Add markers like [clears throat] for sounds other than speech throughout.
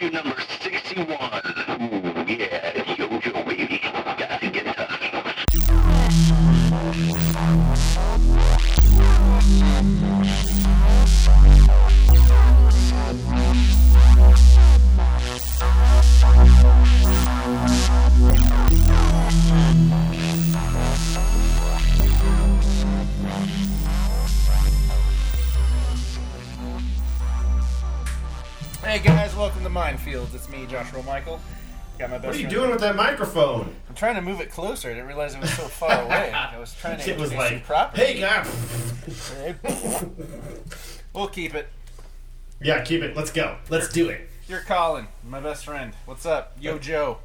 issue number with that microphone? I'm trying to move it closer. I didn't realize it was so far [laughs] away. I was trying to It was like, hey guys. [laughs] we'll keep it. Yeah, keep it. Let's go. Let's do it. You're Colin, my best friend. What's up, Yo Joe?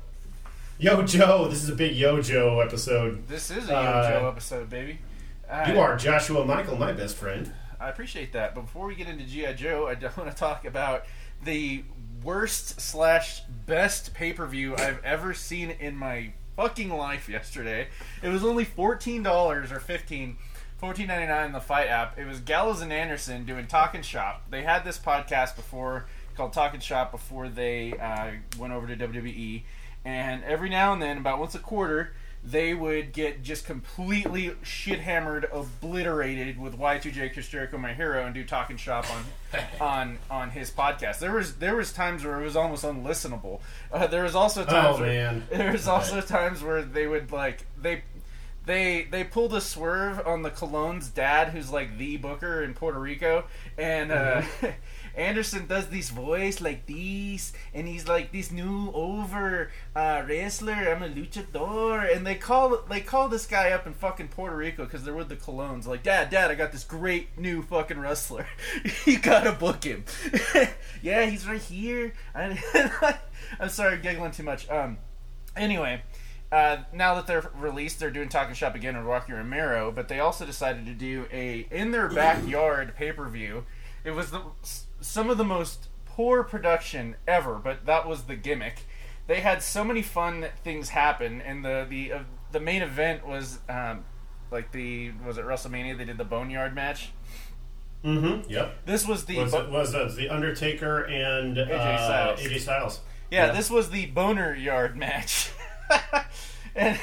Yo, Joe. This is a big Yo Joe episode. This is a Yo Uh, Joe episode, baby. Uh, You are Joshua Michael, my best friend. I appreciate that. But before we get into GI Joe, I don't [laughs] want to talk about the worst slash best pay per view I've ever seen in my fucking life. Yesterday, it was only fourteen dollars or fifteen. Fourteen ninety nine in the FITE app. It was Gallows and Anderson doing Talking Shop. They had this podcast before called Talking Shop before they uh, went over to WWE, and every now and then, about once a quarter, they would get just completely shit hammered, obliterated with Y2J Chris Jericho, my hero, and do talking shop on [laughs] on on his podcast. There was there was times where it was almost unlistenable. Uh, there was also times Oh, where, man. [laughs] there was also times where they would like they they they pulled a swerve on the Colón's dad, who's like the booker in Puerto Rico, and uh, [laughs] Anderson does this voice like this, and he's like this new over uh, wrestler. I'm a luchador, and they call they call this guy up in fucking Puerto Rico because they're with the Colóns. Like, Dad, Dad, I got this great new fucking wrestler. [laughs] you gotta book him. [laughs] yeah, he's right here. I, [laughs] I'm sorry, giggling too much. Um, anyway. Uh, now that they're released, they're doing Talking Shop again with Rocky Romero, but they also decided to do a in their backyard pay per view. It was the, some of the most poor production ever, but that was the gimmick. They had so many fun things happen, and the the uh, the main event was um, like the was it WrestleMania? They did the Boneyard match. Mm-hmm. Yep. This was the Was bo- it was uh, the Undertaker and uh, Styles. AJ Styles? yeah, yeah. this was the Boner Yard match. [laughs] and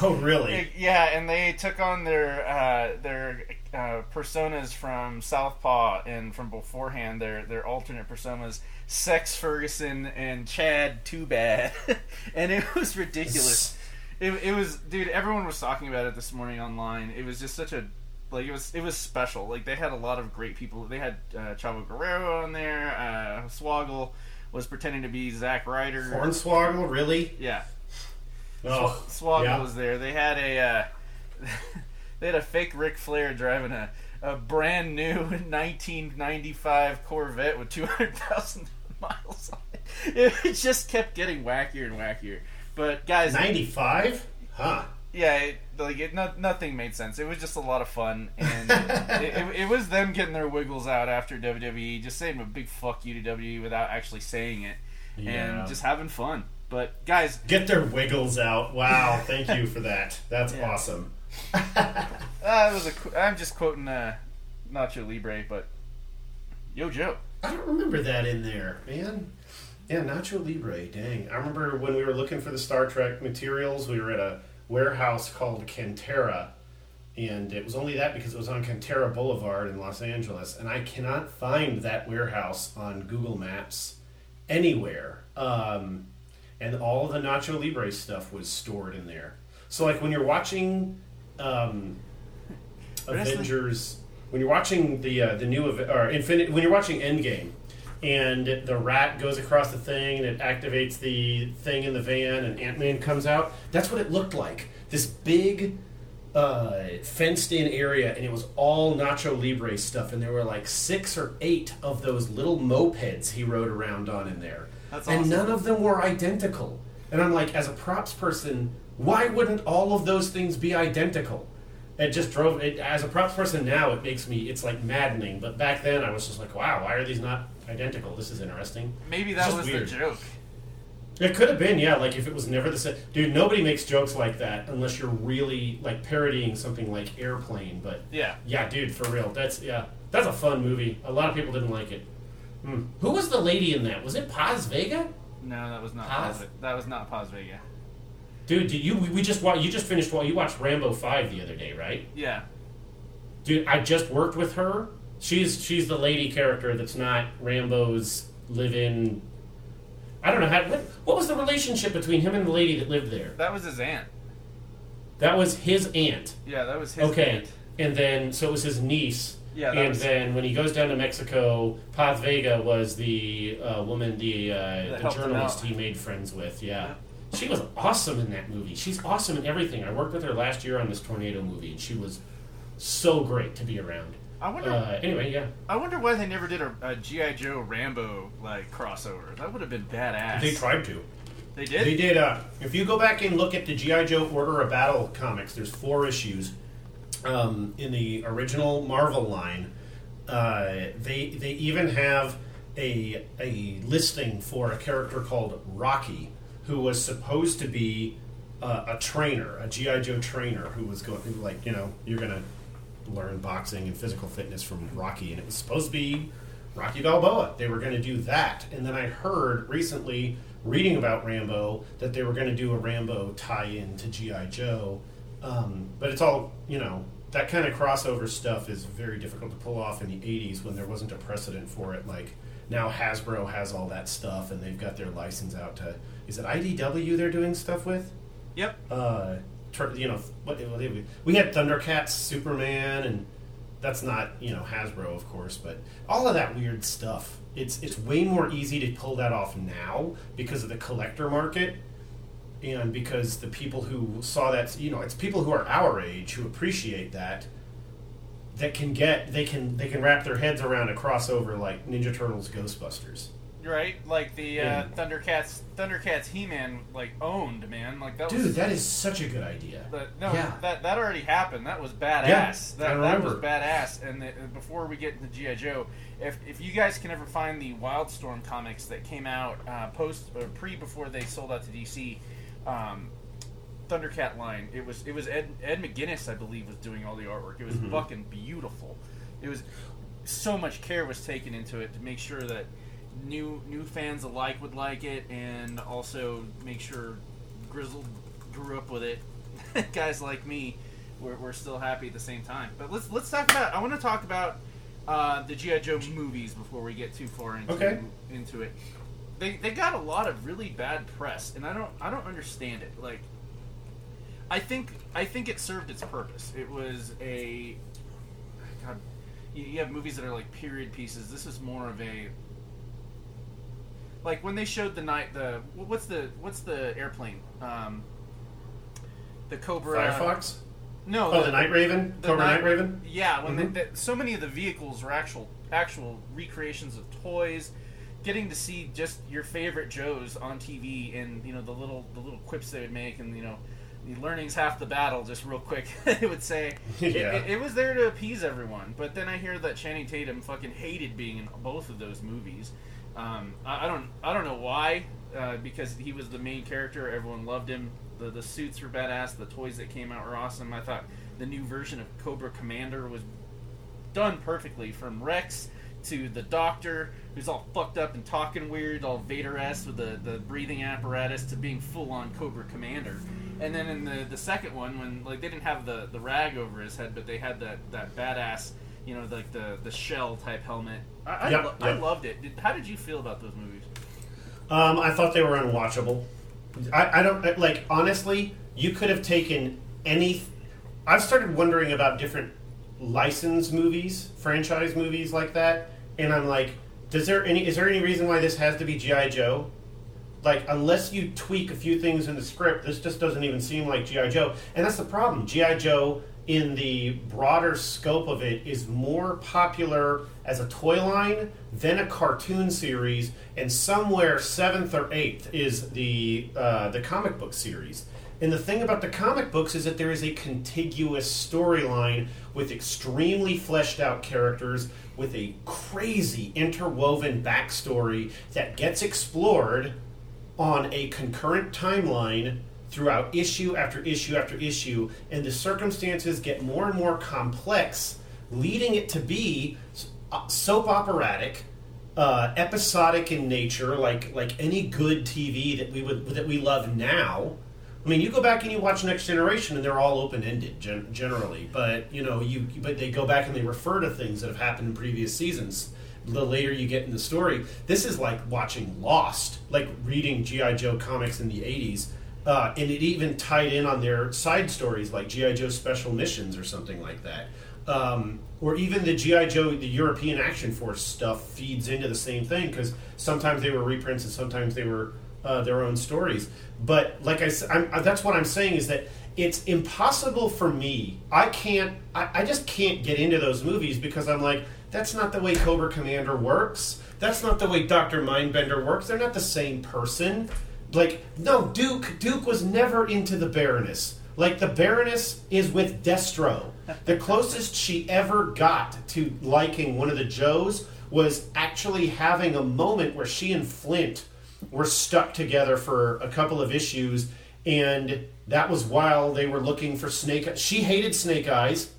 Oh, really? [laughs] Yeah, and they took on their uh, their uh, personas from Southpaw and from beforehand their their alternate personas, Sex Ferguson and Chad Too Bad, [laughs] and it was ridiculous. It, it was, dude. Everyone was talking about it this morning online. It was just such a like it was it was special. Like they had a lot of great people. They had uh, Chavo Guerrero on there. Uh, Swoggle was pretending to be Zack Ryder. Hornswoggle, really? Yeah, Oh, Swoggle yeah. was there. They had a uh, [laughs] they had a fake Ric Flair driving a, a brand new [laughs] 1995 Corvette with 200,000 [laughs] miles on it. It [laughs] just kept getting wackier and wackier. But guys, Ninety-five? Huh? yeah, it, like it, no, nothing made sense. It was just a lot of fun, and it, it, it was them getting their wiggles out after WWE, just saying a big fuck you to WWE without actually saying it, Yeah. and just having fun. But guys, Get their wiggles out. Wow, thank you for that. That's Yeah. awesome. [laughs] Uh, was a, I'm just quoting uh, Nacho Libre, but Yo Joe. I don't remember that in there, man. Yeah, Nacho Libre. Dang, I remember when we were looking for the Star Trek materials. We were at a warehouse called Cantera, and it was only that because it was on Cantera Boulevard in Los Angeles, and I cannot find that warehouse on Google Maps anywhere. Um, and all the Nacho Libre stuff was stored in there. So, like when you're watching um, [laughs] Avengers, when you're watching the uh, the new or Infinite, when you're watching Endgame, and the rat goes across the thing and it activates the thing in the van, and Ant Man comes out. That's what it looked like. This big uh, fenced-in area, and it was all Nacho Libre stuff, and there were like six or eight of those little mopeds he rode around on in there, That's and awesome. none of them were identical. And I'm like, as a props person, why wouldn't all of those things be identical? It just drove it as a props person now. It makes me it's like maddening. But back then, I was just like, wow, why are these not identical? This is interesting. Maybe that was weird. the joke. It could have been, yeah. Like if it was never the same, dude. Nobody makes jokes like that unless you're really like parodying something like Airplane. But Yeah. yeah, dude, for real, that's yeah, that's a fun movie. A lot of people didn't like it. Hmm. Who was the lady in that? Was it Paz Vega? No, that was not Paz? Paz. That was not Paz Vega. Dude, did you we just wa- you just finished well you watched Rambo five the other day, right? Yeah. Dude, I just worked with her. She's she's the lady character that's not Rambo's live-in. I don't know how. What, what was the relationship between him and the lady that lived there? That was his aunt. That was his aunt. Yeah, that was his aunt. okay, aunt. and then so it was his niece. Yeah, that and was- then when he goes down to Mexico, Paz Vega was the uh, woman, the, uh, the journalist he made friends with. Yeah. She was awesome in that movie. She's awesome in everything. I worked with her last year on this tornado movie, and she was so great to be around. I wonder. Uh, anyway, yeah, I wonder why they never did a, a GI Joe Rambo like crossover. That would have been badass. they tried to. They did. They did. Uh, if you go back and look at the GI Joe Order of Battle comics, there's four issues um, in the original Marvel line. Uh, they they even have a a listing for a character called Rocky, who was supposed to be uh, a trainer, a GI Joe trainer, who was going like you know you're gonna learn boxing and physical fitness from Rocky, and it was supposed to be Rocky Balboa. They were going to do that, and then I heard recently, reading about Rambo, that they were going to do a Rambo tie-in to GI Joe. Um, but it's all you know. That kind of crossover stuff is very difficult to pull off in the '80s when there wasn't a precedent for it. Like now, Hasbro has all that stuff, and they've got their license out to. Is it IDW they're doing stuff with? Yep. uh, you know, what, we, we had Thundercats, Superman, and that's not you know Hasbro, of course, but all of that weird stuff. It's it's way more easy to pull that off now because of the collector market, and because the people who saw that, you know, it's people who are our age who appreciate that. That can get they can they can wrap their heads around a crossover like Ninja Turtles, Ghostbusters. Right. Like the Yeah. uh, Thundercats. Thundercats. He-Man like owned man. Like that was. Dude, that is such a good idea. But no, Yeah. that that already happened. That was badass. Yeah, that, that was badass. And the, before we get into GI Joe, if if you guys can ever find the Wildstorm comics that came out uh, post or pre before they sold out to DC, um, Thundercat line, it was it was Ed Ed McGuinness I believe was doing all the artwork. It was Mm-hmm. fucking beautiful. It was so much care was taken into it to make sure that new new fans alike would like it, and also make sure Grizzled grew up with it. [laughs] Guys like me, we're, we're still happy at the same time. But let's let's talk about. I want to talk about uh, the GI Joe movies before we get too far into Okay. into it. They, they got a lot of really bad press, and I don't I don't understand it. Like, I think I think it served its purpose. It was a God. You, you have movies that are like period pieces. This is more of a like when they showed the night the what's the what's the airplane um, the Cobra Firefox. no Oh, the Night Raven, the Cobra Night- Night Raven. Yeah, when Mhm. they, they, so many of the vehicles were actual actual recreations of toys. Getting to see just your favorite Joes on TV and you know the little the little quips they would make and you know the learning's half the battle. Just real quick, [laughs] it would say [laughs] it, it, it was there to appease everyone. But then I hear that Channing Tatum fucking hated being in both of those movies. Um, I, I don't I don't know why uh, because he was the main character. Everyone loved him. The the suits were badass. The toys that came out were awesome. I thought the new version of Cobra Commander was done perfectly from Rex to the Doctor, who's all fucked up and talking weird, all Vader esque with the, the breathing apparatus, to being full on Cobra Commander. And then in the, the second one, when like they didn't have the, the rag over his head, but they had that, that badass, you know, like the, the shell type helmet. I, I, Yep, lo- I loved it. Did, how did you feel about those movies? Um, I thought they were unwatchable. I, I don't like honestly. You could have taken any. I've started wondering about different license movies, franchise movies like that, and I'm like, does there any? Is there any reason why this has to be GI Joe? Like, unless you tweak a few things in the script, this just doesn't even seem like GI Joe, and that's the problem. GI Joe, in the broader scope of it, is more popular as a toy line than a cartoon series, and somewhere seventh or eighth is the uh, the comic book series. And the thing about the comic books is that there is a contiguous storyline with extremely fleshed out characters, with a crazy interwoven backstory that gets explored on a concurrent timeline throughout issue after issue after issue, and the circumstances get more and more complex, leading it to be uh, soap operatic uh, episodic in nature, like like any good TV that we would that we love now. I mean, you go back and you watch Next Generation, and they're all open ended gen- generally. But you know, you but they go back and they refer to things that have happened in previous seasons. The later you get in the story, this is like watching Lost, like reading GI Joe comics in the '80s, uh, and it even tied in on their side stories like GI Joe Special Missions or something like that. Um, or even the GI Joe, the European Action Force stuff feeds into the same thing because sometimes they were reprints and sometimes they were uh, their own stories. But like I said, that's what I'm saying is that it's impossible for me. I can't. I, I just can't get into those movies because I'm like, that's not the way Cobra Commander works. That's not the way Doctor Mindbender works. They're not the same person. Like no, Duke. Duke was never into the Baroness. Like the Baroness is with Destro. The [laughs] closest she ever got to liking one of the Joes was actually having a moment where she and Flint were stuck together for a couple of issues, and that was while they were looking for Snake. She hated Snake Eyes,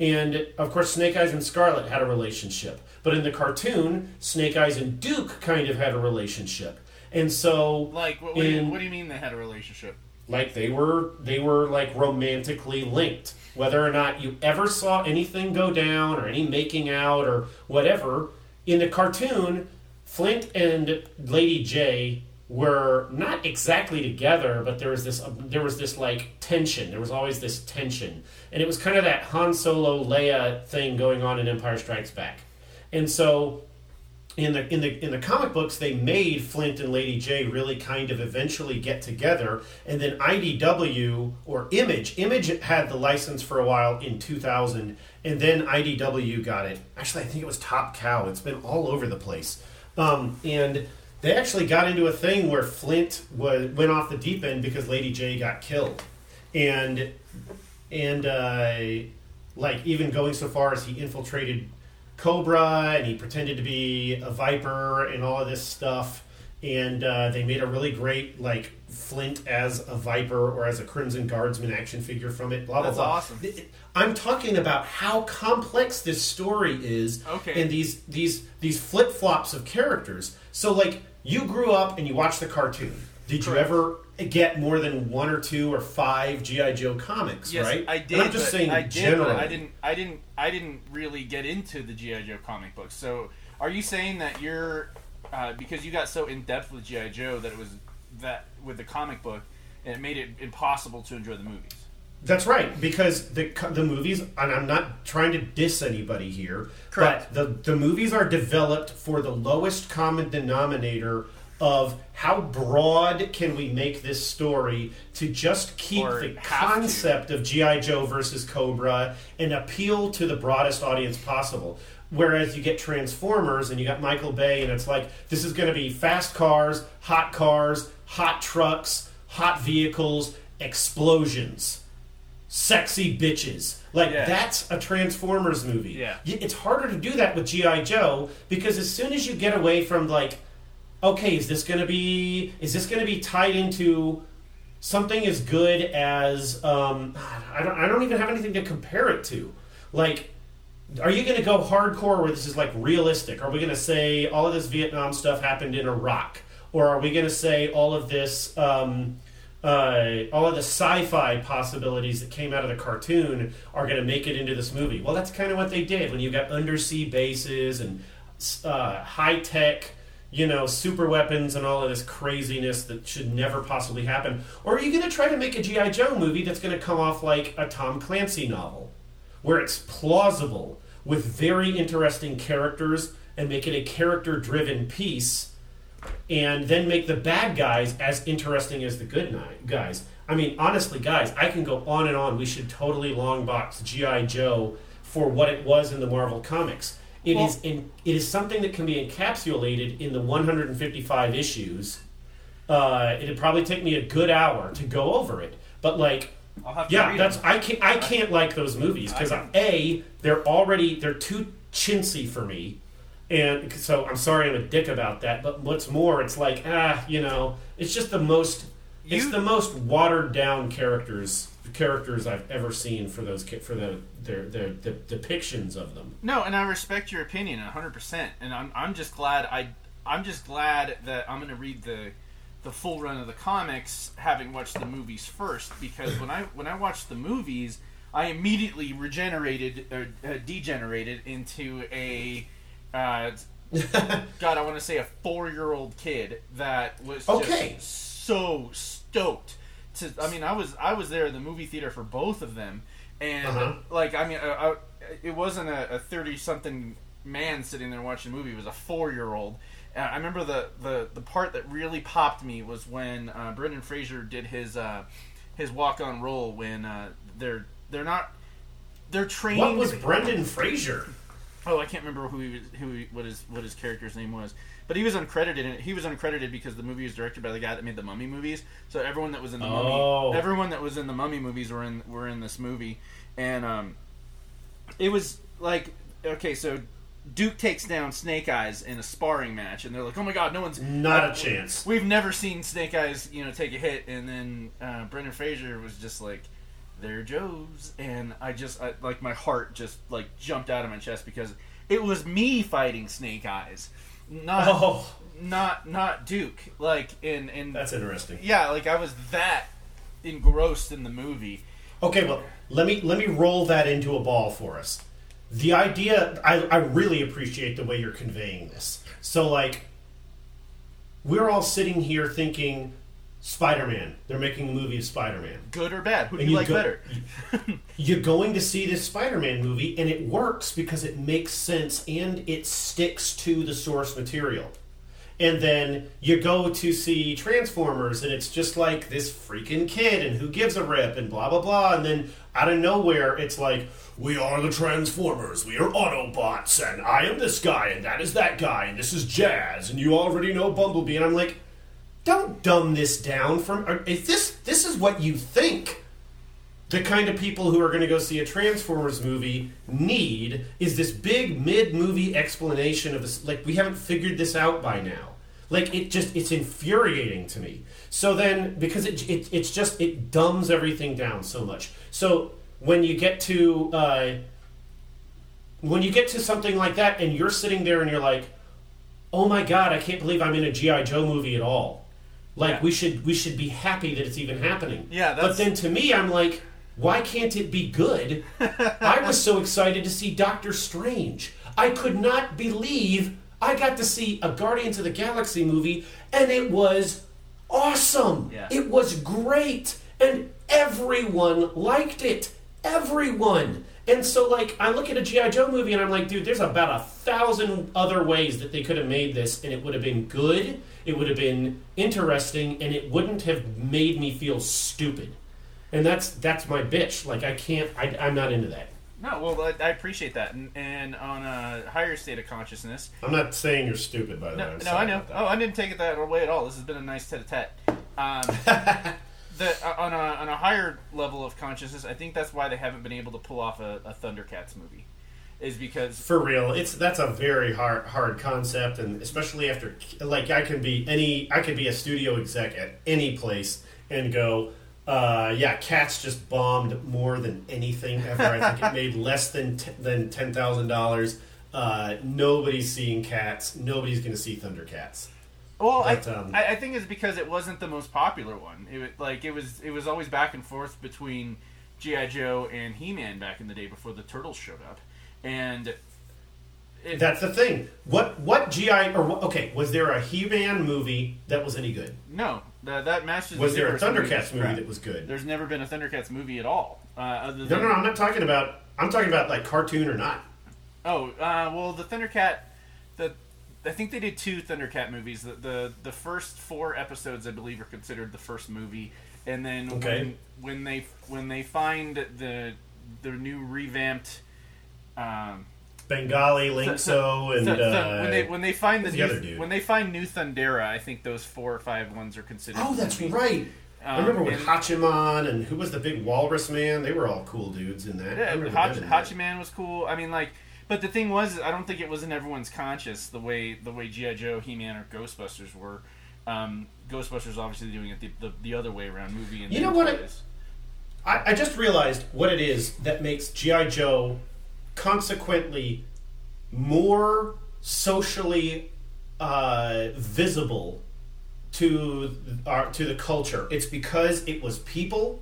and of course, Snake Eyes and Scarlett had a relationship. But in the cartoon, Snake Eyes and Duke kind of had a relationship, and so Like, what, what, do you, what do you mean they had a relationship? like they were they were like romantically linked. Whether or not you ever saw anything go down or any making out or whatever in the cartoon flint and lady jaye were not exactly together but there was this there was this like tension. There was always this tension. And it was kind of that han solo leia thing going on in empire strikes back. And so in the in the in the comic books they made Flint and Lady Jaye really kind of eventually get together and then IDW or Image Image had the license for a while in 2000 and then IDW got it. Actually I think it was Top Cow. It's been all over the place. Um, and they actually got into a thing where Flint was went off the deep end because Lady Jaye got killed. And and uh, like even going so far as he infiltrated Cobra and he pretended to be a Viper and all of this stuff. And uh, they made a really great like Flint as a Viper or as a Crimson Guardsman action figure from it. Blah blah That's blah. awesome. Th- th- I'm talking about how complex this story is, Okay. and these these these flip flops of characters. So like you grew up and you watched the cartoon. Did you ever get more than one or two or five GI Joe comics? Yes, right? I And did. I'm just saying I did, generally. I didn't. I didn't. I didn't really get into the GI Joe comic books. So, are you saying that you're uh, because you got so in depth with GI Joe that it was that with the comic book, and it made it impossible to enjoy the movies? That's right, because the the movies, and I'm not trying to diss anybody here, Correct. but the the movies are developed for the lowest common denominator of how broad can we make this story to just keep Or the have to. concept of GI Joe versus Cobra and appeal to the broadest audience possible. Whereas you get Transformers and you got Michael Bay, and it's like this is going to be fast cars, hot cars, hot trucks, hot vehicles, explosions sexy bitches. Like Yeah. that's a Transformers movie. Yeah. It's harder to do that with GI Joe because as soon as you get away from like, okay, is this going to be is this to be tied into something as good as um, I don't I don't even have anything to compare it to. Like are you going to go hardcore where this is like realistic? Are we going to say all of this Vietnam stuff happened in Iraq? Or are we going to say all of this, um, uh, all of the sci fi possibilities that came out of the cartoon are going to make it into this movie? Well, that's kind of what they did when you got undersea bases and uh, high tech, you know, super weapons and all of this craziness that should never possibly happen. Or are you going to try to make a G.I. Joe movie that's going to come off like a Tom Clancy novel? where it's plausible with very interesting characters and make it a character driven piece and then make the bad guys as interesting as the good guys. I mean, honestly, guys, I can go on and on. We should totally long box G.I. Joe for what it was in the Marvel comics. It is Well- in, it is something that can be encapsulated in the 155 issues. Uh, it'd probably take me a good hour to go over it, but like I'll have to yeah, that's them. I can't I can't like those movies because a they're already they're too chintzy for me, and so I'm sorry I'm a dick about that. But what's more, it's like ah you know it's just the most it's the most watered down characters characters I've ever seen for those ki- for the their their the depictions of them. No, and I respect your opinion 100%. And I'm, I'm just glad I I'm just glad that I'm going to read the the full run of the comics having watched the movies first because when I when I watched the movies, I immediately regenerated or uh, degenerated into a uh, [laughs] God, I want to say a 4-year-old kid that was Okay. just so stoked to I mean, I was I was there in the movie theater for both of them and Uh-huh. like I mean, uh, I, it wasn't a thirty something man sitting there watching a movie. It was a four year old. I remember the, the, the part that really popped me was when uh, Brendan Fraser did his uh, his walk on role when uh, they're they're not they're training. What was Brendan Fraser? Oh, I can't remember who he was, who he, what his what his character's name was, but he was uncredited. And he was uncredited because the movie was directed by the guy that made the Mummy movies. So everyone that was in the Oh. Mummy, everyone that was in the Mummy movies were in were in this movie, and um, it was like okay, so Duke takes down Snake Eyes in a sparring match, and they're like, oh my god, no one's Not a uh, chance. We've never seen Snake Eyes, you know, take a hit, and then uh, Brendan Fraser was just like, "There, Joe's," and I just I, like my heart just like jumped out of my chest because it was me fighting Snake Eyes, not Oh, not not Duke. Like in in that's interesting. yeah, like I was that engrossed in the movie. Okay, well, let me let me roll that into a ball for us. The idea, I, I really appreciate the way you're conveying this. So, like, we're all sitting here thinking, Spider-Man. They're making a movie of Spider-Man. Good or bad? Who do And you you like go- better? [laughs] You're going to see this Spider-Man movie, and it works because it makes sense and it sticks to the source material. And then you go to see Transformers, and it's just like this freaking kid, and who gives a rip, and blah blah blah. And then out of nowhere, it's like, we are the Transformers, we are Autobots, and I am this guy, and that is that guy, and this is Jazz, and you already know Bumblebee. And I'm like, don't dumb this down. From if this this is what you think the kind of people who are going to go see a Transformers movie need is this big mid movie explanation of this. Like, we haven't figured this out by now. Like, it just, it's infuriating to me. So then, because it, it it's just, it dumbs everything down so much. So when you get to, uh, when you get to something like that and you're sitting there and you're like, oh my god, I can't believe I'm in a G.I. Joe movie at all. Like, Yeah. we should, we should be happy that it's even happening. Yeah, But then to me, I'm like, why can't it be good? [laughs] I was so excited to see Doctor Strange. I could not believe I got to see a Guardians of the Galaxy movie, and it was awesome. Yeah. It was great, and everyone liked it. Everyone. And so, like, I look at a G.I. Joe movie and I'm like, dude, there's about a thousand other ways that they could have made this, and it would have been good, it would have been interesting, and it wouldn't have made me feel stupid. And that's that's my bitch. Like, I can't, I, I'm not into that. No, well, I, I appreciate that, and, and on a higher state of consciousness, I'm not saying you're stupid, by the way. No, I'm no, I know. Oh, I didn't take it that way at all. This has been a nice tete-a-tete. Um, [laughs] the, uh, on, a, on a higher level of consciousness, I think that's why they haven't been able to pull off a, a Thundercats movie, is because For real, it's that's a very hard hard concept, and especially after like I can be any I could be a studio exec at any place and go, uh, yeah, Cats just bombed more than anything ever. I think it [laughs] made less than t- than ten thousand dollars. Uh, nobody's seeing Cats. Nobody's going to see Thundercats. Well, I, um, I, I think it's because it wasn't the most popular one. It was, like it was it was always back and forth between GI Joe and He Man back in the day before the Turtles showed up, and it, That's the thing. What what GI or okay was there a He-Man movie that was any good? no the, that Masters Was the there a movie Thundercats movie that was good? There's never been a Thundercats movie at all. Uh, other No, than, no, no. I'm not talking about. I'm talking about like cartoon or not. Oh, uh, well, the Thundercat, I think they did two Thundercat movies. The, the the first four episodes, I believe, are considered the first movie, and then Okay. when, when they when they find the the new revamped. Um, Bengali, Lynx-O, and th- th- uh, when they when they find the, new, the other dude? when they find new Thundera, I think those four or five ones are considered. oh, that's movies. right. I Um, remember with and- Hachiman and who was the big walrus man? They were all cool dudes in that. I Yeah, Hach- them that. Hachiman was cool. I mean, like, but the thing was, I don't think it was in everyone's conscious the way the way GI Joe, He Man, or Ghostbusters were. Um, Ghostbusters obviously doing it the, the, the other way around, movie and You know what I- I, I just realized what it is that makes GI Joe consequently more socially uh, visible to our, to the culture. It's because it was people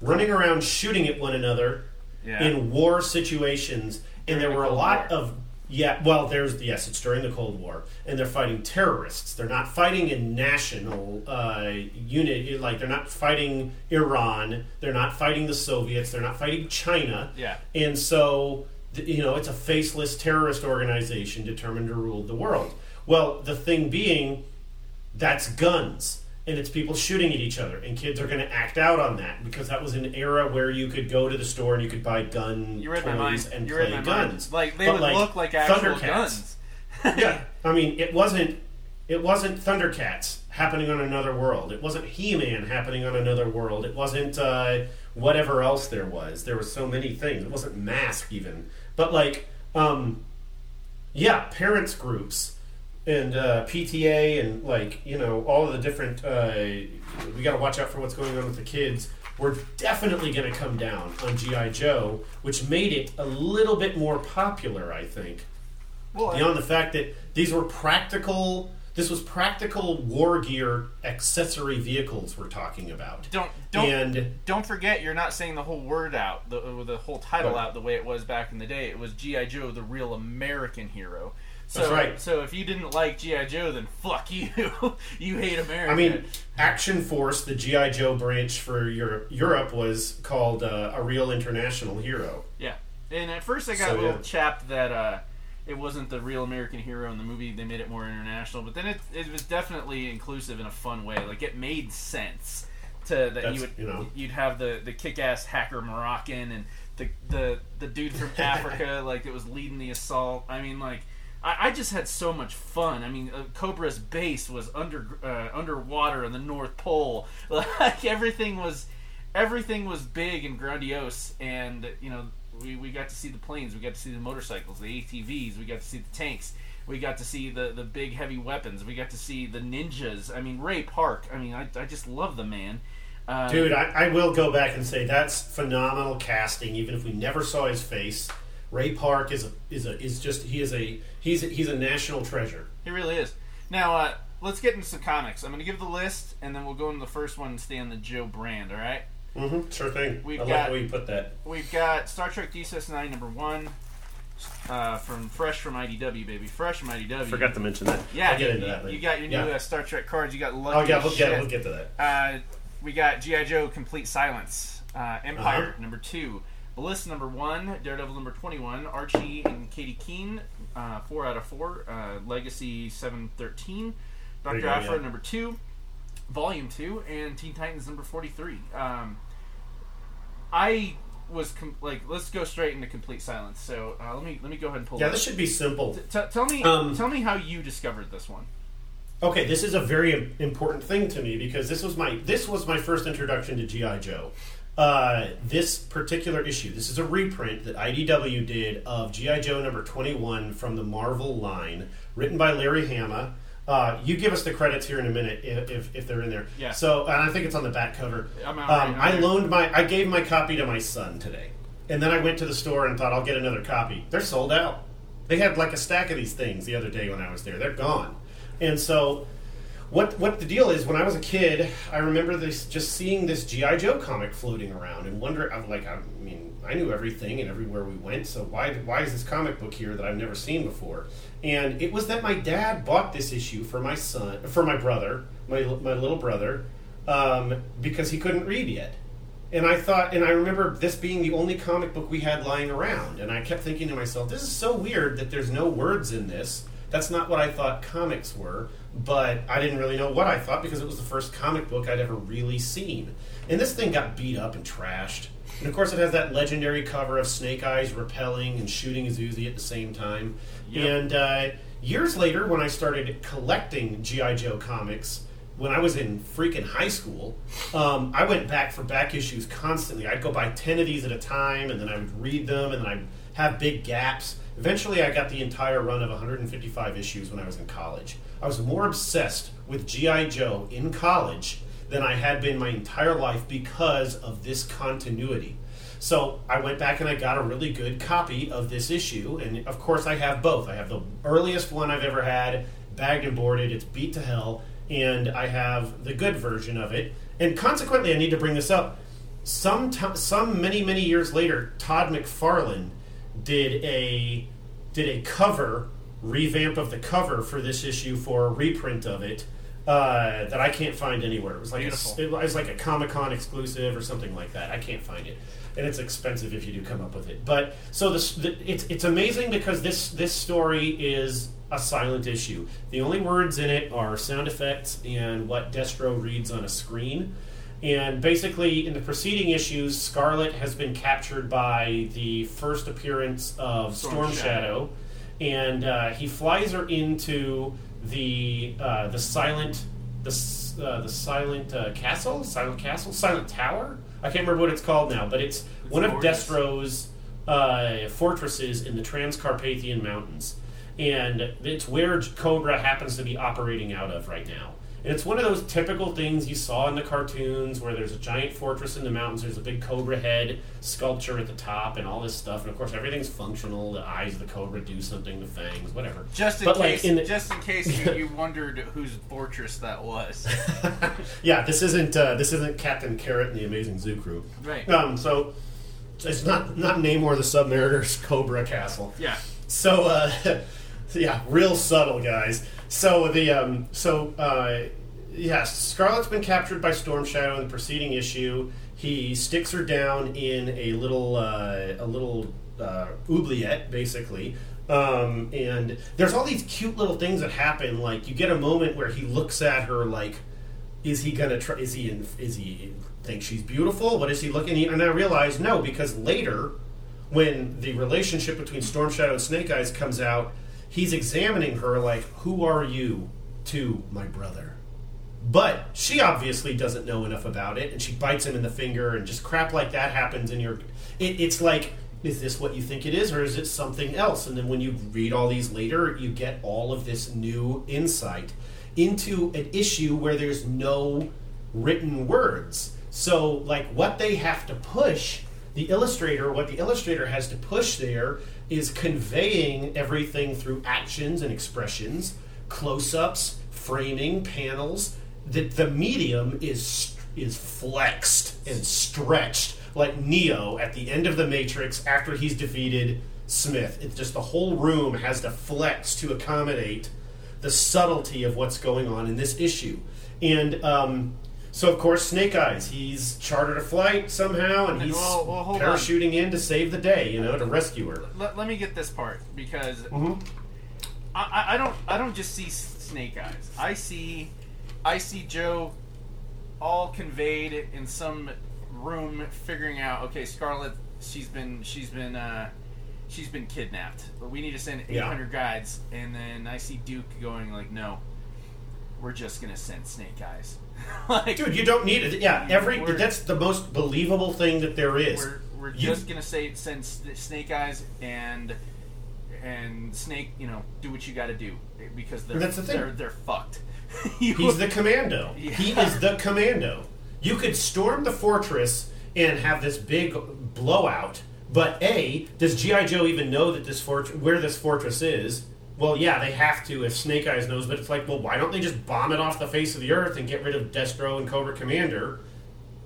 running around shooting at one another Yeah. in war situations, and there the were a Cold lot War. of yeah. Well, there's yes, it's during the Cold War, and they're fighting terrorists. They're not fighting in national uh, unit. Like they're not fighting Iran. They're not fighting the Soviets. They're not fighting China. Yeah. And so, you know, it's a faceless terrorist organization determined to rule the world. Well, the thing being, that's guns. And it's people shooting at each other. And kids are going to act out on that because that was an era where you could go to the store and you could buy gun You read my toys mind. and You play read my guns. mind. Like they But, would look like actual Thundercats. guns. [laughs] yeah. [laughs] I mean, it wasn't it wasn't Thundercats happening on another world. It wasn't He-Man happening on another world. It wasn't uh, whatever else there was. There were so many things. It wasn't Mask even. But like, um, yeah, parents groups and uh, PTA and like you know all of the different. Uh, we got to watch out for what's going on with the kids. We're definitely going to come down on GI Joe, which made it a little bit more popular. I think Well, beyond the fact that these were practical this was practical war gear accessory vehicles we're talking about don't don't and don't forget you're not saying the whole word out the, the whole title Right. out the way it was back in the day it was gi joe the real american hero so, That's right. so if you didn't like gi joe then fuck you [laughs] you hate america i mean action force the gi joe branch for Europe, europe was called uh, a real international hero yeah and at first i got So, a little yeah. chapped that uh it wasn't the real American hero in the movie. They made it more international, but then it, it was definitely inclusive in a fun way. Like it made sense to that That's- you would you know. you'd have the, the kick ass hacker Moroccan and the, the the dude from [laughs] Africa like that was leading the assault. I mean like I, I just had so much fun. I mean uh, Cobra's base was under uh, underwater in the North Pole. [laughs] Like everything was everything was big and grandiose and you know we, we got to see the planes we got to see the motorcycles the atvs we got to see the tanks we got to see the, the big heavy weapons we got to see the ninjas i mean ray park i mean i, I just love the man uh, dude I, I will go back and say that's phenomenal casting even if we never saw his face ray park is a, is a is just he is a he's a, he's a national treasure he really is now uh, let's get into some comics i'm going to give the list and then we'll go into the first one and stay on the joe brand all right mm-hmm, sure thing We've i like got- the way you put that We've got Star Trek DS9 number one, uh, from fresh from IDW, baby, fresh from IDW. forgot to mention that Yeah, I'll get you, into that later. you got your new Yeah. uh, Star Trek cards. You got lucky. oh yeah we'll get, we'll get to that Uh, we got GI Joe Complete Silence, uh, Empyre Uh-huh. number two, Bliss number one, Daredevil number twenty-one, Archie and Katy Keene, uh, four out of four, uh, Legacy seven thirteen, Doctor go, Aphra yeah. number two, Volume two, and Teen Titans number forty-three. Um, I was com- like, let's go straight into complete silence. So uh, let me let me go ahead and pull. yeah this should be simple T- tell me, Um, tell me how you discovered this one. Okay, this is a very important thing to me because this was my this was my first introduction to GI Joe. Uh, this particular issue, this is a reprint that IDW did of GI Joe number twenty one from the Marvel line, written by Larry Hama. Uh, you give us the credits here in a minute if, if, if they're in there. Yeah. So, and I think it's on the back cover. I'm out Um, right. I loaned my, I gave my copy to my son today, and then I went to the store and thought I'll get another copy. They're sold out. They had like a stack of these things the other day when I was there. They're gone, and so what what the deal is when I was a kid, I remember this just seeing this GI Joe comic floating around and wonder. I'm like, I mean, I knew everything and everywhere we went. So why why is this comic book here that I've never seen before? And it was that my dad bought this issue for my son, for my brother, my my little brother, um, because he couldn't read yet. And I thought, and I remember this being the only comic book we had lying around. And I kept thinking to myself, this is so weird that there's no words in this. That's not what I thought comics were, but I didn't really know what I thought because it was the first comic book I'd ever really seen. And this thing got beat up and trashed. And of course, it has that legendary cover of Snake Eyes repelling and shooting his Uzi at the same time. Yep. And uh, years later, when I started collecting G.I. Joe comics, when I was in freaking high school, um, I went back for back issues constantly. I'd go buy 10 of these at a time, and then I would read them, and then I'd have big gaps. Eventually, I got the entire run of 155 issues when I was in college. I was more obsessed with G.I. Joe in college than I had been my entire life because of this continuity. So I went back and I got a really good copy of this issue, and of course I have both. I have the earliest one I've ever had, bagged and boarded. It's beat to hell, and I have the good version of it. And consequently, I need to bring this up. Some t- some many many years later, Todd McFarlane did a did a cover revamp of the cover for this issue for a reprint of it uh, that I can't find anywhere. It was like a, it was like a Comic Con exclusive or something like that. I can't find it, and it's expensive if you do come up with it. But so this the, it's it's amazing because this this story is a silent issue. The only words in it are sound effects and what Destro reads on a screen. And basically, in the preceding issues, Scarlett has been captured by the first appearance of Storm Storm, Shadow. Shadow, and uh, he flies her into the uh, the silent the uh, the silent uh, castle, silent castle, silent tower. I can't remember what it's called now, but it's, one of. Destro's uh, fortresses in the Transcarpathian Mountains, and it's where Cobra happens to be operating out of right now. It's one of those typical things you saw in the cartoons where there's a giant fortress in the mountains, there's a big cobra head sculpture at the top, and all this stuff. And of course, everything's functional. The eyes of the cobra do something, the fangs, whatever. Just in But, like, case, in the- just in case you, you [laughs] wondered whose fortress that was. [laughs] yeah, this isn't uh, this isn't Captain Carrot and the Amazing Zoo Crew. Right. Um, so it's not not Namor the Submariner's [laughs] Cobra Castle. Yeah. So, uh, yeah, real subtle, guys. So the um, so uh, yeah, Scarlett's been captured by Storm Shadow in the preceding issue. He sticks her down in a little uh, a little uh, oubliette, basically. Um, and there's all these cute little things that happen. Like you get a moment where he looks at her like, is he gonna try? Is he in, is he think she's beautiful? What is he looking? And I realize no, because later when the relationship between Storm Shadow and Snake Eyes comes out, he's examining her like, "Who are you to my brother?" But she obviously doesn't know enough about it, and she bites him in the finger, and just crap like that happens. And you're, it, it's like, is this what you think it is, or is it something else? And then when you read all these later, you get all of this new insight into an issue where there's no written words. So, like, what they have to push, the illustrator, what the illustrator has to push there is conveying everything through actions and expressions, close ups, framing, panels. That the medium is is flexed and stretched like Neo at the end of the Matrix after he's defeated Smith. It's just the whole room has to flex to accommodate the subtlety of what's going on in this issue. And um, so, of course, Snake Eyes, he's chartered a flight somehow, and he's Well, well, hold on. parachuting in to save the day, you know, to rescue her. Let, let me get this part because Mhm. I, I- don't I don't just see Snake Eyes. I see I see Joe all conveyed in some room figuring out okay Scarlett she's been she's been uh, she's been kidnapped but we need to send 800 guides and then I see Duke going like no we're just gonna send Snake Eyes [laughs] like Dude, you don't need it. Yeah, every that's the most believable thing that there is. we're, we're You- just gonna say send S- Snake Eyes and and Snake, you know, do what you got to do because they're That's the thing. they're they're fucked. [laughs] He's the commando. Yeah. He is the commando. You could storm the fortress and have this big blowout, but A, does G.I. Joe even know that this fort- where this fortress is? Well, yeah, they have to if Snake Eyes knows, but it's like, well, why don't they just bomb it off the face of the earth and get rid of Destro and Cobra Commander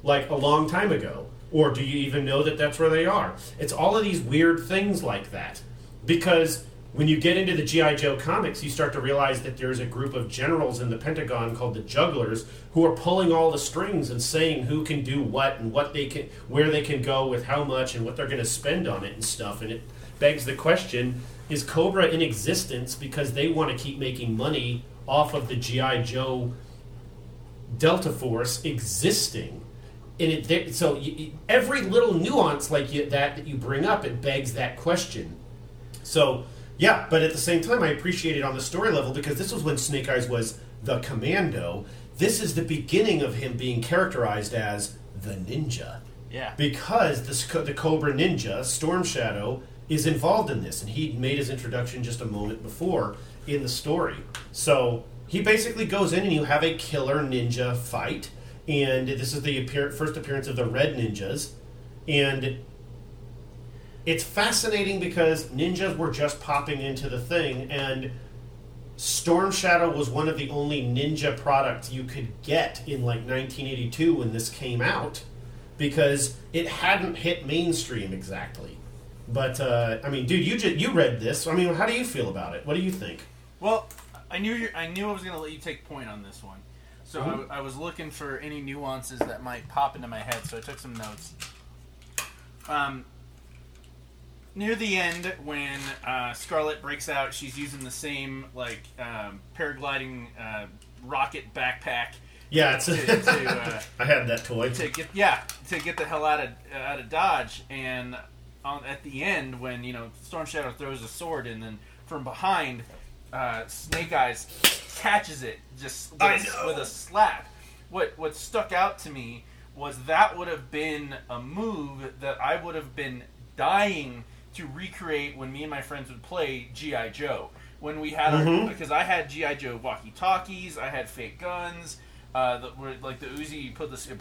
like a long time ago? Or do you even know that that's where they are? It's all of these weird things like that. Because when you get into the G.I. Joe comics, you start to realize that there's a group of generals in the Pentagon called the Jugglers who are pulling all the strings and saying who can do what and what they can, where they can go with how much and what they're going to spend on it and stuff. And it begs the question: Is Cobra in existence because they want to keep making money off of the G.I. Joe Delta Force existing? And it, there, so you, every little nuance like you, that that you bring up, it begs that question. So, yeah, but at the same time, I appreciate it on the story level because this was when Snake Eyes was the commando. This is the beginning of him being characterized as the ninja. yeah. Because the, the Cobra Ninja, Storm Shadow, is involved in this, and he made his introduction just a moment before in the story. So he basically goes in and you have a killer ninja fight, and this is the appear- first appearance of the Red Ninjas, and it's fascinating because ninjas were just popping into the thing, and Storm Shadow was one of the only ninja products you could get in like 1982 when this came out, because it hadn't hit mainstream exactly. But uh, I mean, dude, you ju- you read this. I mean, how do you feel about it? What do you think? Well, I knew you I knew I was going to let you take point on this one. So Mhm. I w I I, was looking for any nuances that might pop into my head. So I took some notes. Um, near the end, when uh, Scarlett breaks out, she's using the same like um, paragliding uh, rocket backpack Yeah, it's. to, [laughs] to, uh, I had that toy. to get yeah to get the hell out of out of Dodge. And on, at the end, when you know Storm Shadow throws a sword, and then from behind, uh, Snake Eyes catches it just with, a- with a slap. What what stuck out to me was that would have been a move that I would have been dying to recreate when me and my friends would play GI Joe. When we had our, Mhm. because I had GI Joe walkie talkies, I had fake guns. Uh, the, like the Uzi, you put this, it,